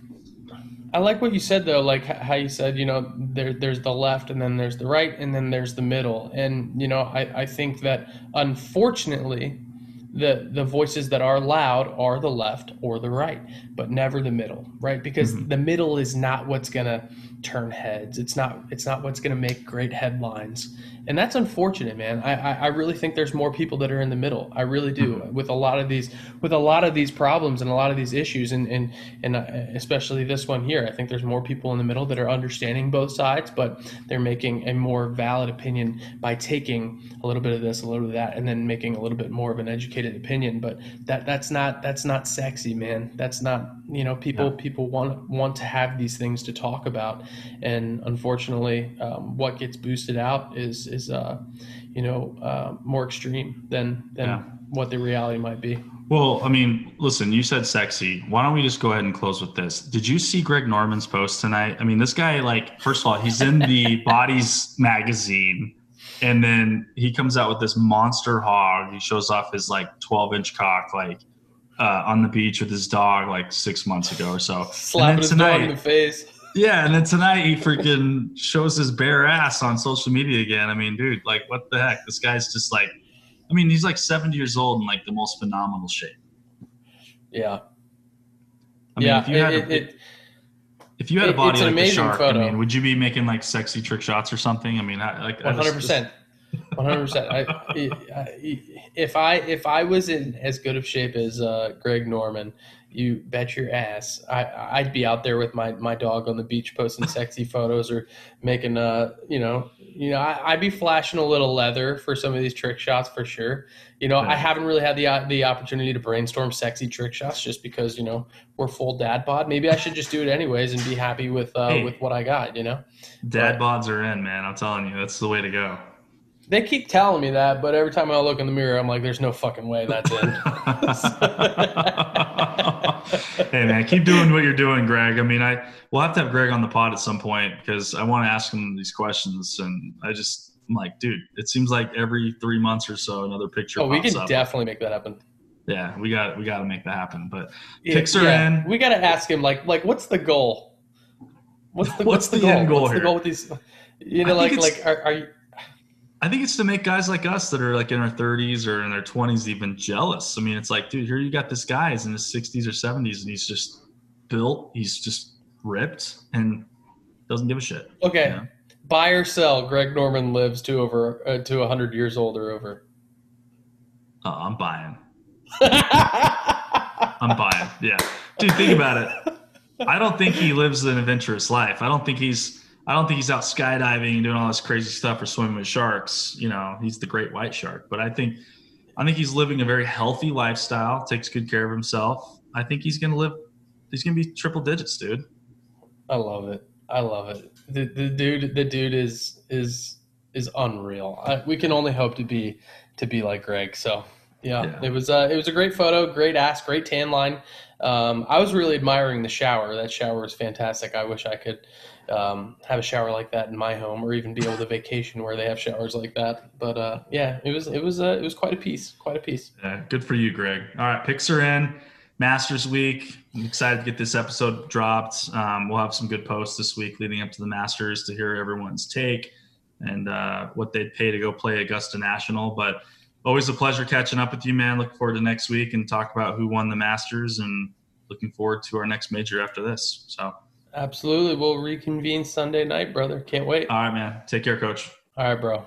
I like what you said though, like how you said, you know, there there's the left and then there's the right and then there's the middle, and you know, I I think that unfortunately the the voices that are loud are the left or the right, but never the middle, right? Because mm-hmm. the middle is not what's gonna turn heads. It's not it's not what's gonna make great headlines and that's unfortunate, man. I, I, I really think there's more people that are in the middle. I really do mm-hmm. with a lot of these with a lot of these problems and a lot of these issues, and and and uh, especially this one here. I think there's more people in the middle that are understanding both sides, but they're making a more valid opinion by taking a little bit of this, a little bit of that, and then making a little bit more of an educated opinion. But that that's not that's not sexy, man. That's not you know people people want want to have these things to talk about, and unfortunately, um, what gets boosted out is is uh, you know uh, more extreme than than yeah. what the reality might be. Well, I mean, listen, you said sexy. Why don't we just go ahead and close with this? Did you see Greg Norman's post tonight? I mean, this guy, like, first of all, he's in the Bodies magazine, and then he comes out with this monster hog. He shows off his like 12 inch cock, like uh, on the beach with his dog, like six months ago or so. Slapping his tonight, dog in the face. Yeah, and then tonight he freaking shows his bare ass on social media again. I mean, dude, like what the heck? This guy's just like, I mean, he's like 70 years old in like the most phenomenal shape. Yeah. I mean, yeah, if you had it, a, it, if you had a body like a shark, photo. I mean, would you be making like sexy trick shots or something? I mean, like 100. percent 100. percent. If I if I was in as good of shape as uh, Greg Norman, you bet your ass I, would be out there with my, my dog on the beach posting sexy photos or making uh you know you know I, would be flashing a little leather for some of these trick shots for sure. You know yeah. I haven't really had the the opportunity to brainstorm sexy trick shots just because you know we're full dad bod. Maybe I should just do it anyways and be happy with uh, hey, with what I got you know? Dad but, bods are in man. I'm telling you that's the way to go they keep telling me that, but every time I look in the mirror, I'm like, "There's no fucking way that's it." hey man, keep doing what you're doing, Greg. I mean, I we'll have to have Greg on the pod at some point because I want to ask him these questions, and I just I'm like, dude, it seems like every three months or so another picture. Oh, we can up. definitely make that happen. Yeah, we got we got to make that happen. But picks are yeah, in. We got to ask him like like what's the goal? What's the what's, what's the, goal? end goal what's here? the goal with these? You know, like like are, are you I think it's to make guys like us that are like in our 30s or in their 20s even jealous. I mean, it's like, dude, here you got this guy is in his 60s or 70s and he's just built, he's just ripped and doesn't give a shit. Okay. You know? Buy or sell? Greg Norman lives to over uh, to hundred years old or over. Oh, I'm buying. I'm buying. Yeah, dude, think about it. I don't think he lives an adventurous life. I don't think he's. I don't think he's out skydiving and doing all this crazy stuff or swimming with sharks. You know, he's the great white shark. But I think, I think he's living a very healthy lifestyle. Takes good care of himself. I think he's gonna live. He's gonna be triple digits, dude. I love it. I love it. The, the dude, the dude is is is unreal. I, we can only hope to be to be like Greg. So yeah, yeah. it was uh, it was a great photo, great ass, great tan line. Um, I was really admiring the shower. That shower was fantastic. I wish I could um, have a shower like that in my home, or even be able to vacation where they have showers like that. But uh, yeah, it was it was uh, it was quite a piece, quite a piece. Yeah, good for you, Greg. All right, picks are in. Masters week. I'm excited to get this episode dropped. Um, we'll have some good posts this week leading up to the Masters to hear everyone's take and uh, what they'd pay to go play Augusta National. But always a pleasure catching up with you, man. Looking forward to next week and talk about who won the Masters and looking forward to our next major after this. So, absolutely. We'll reconvene Sunday night, brother. Can't wait. All right, man. Take care, coach. All right, bro.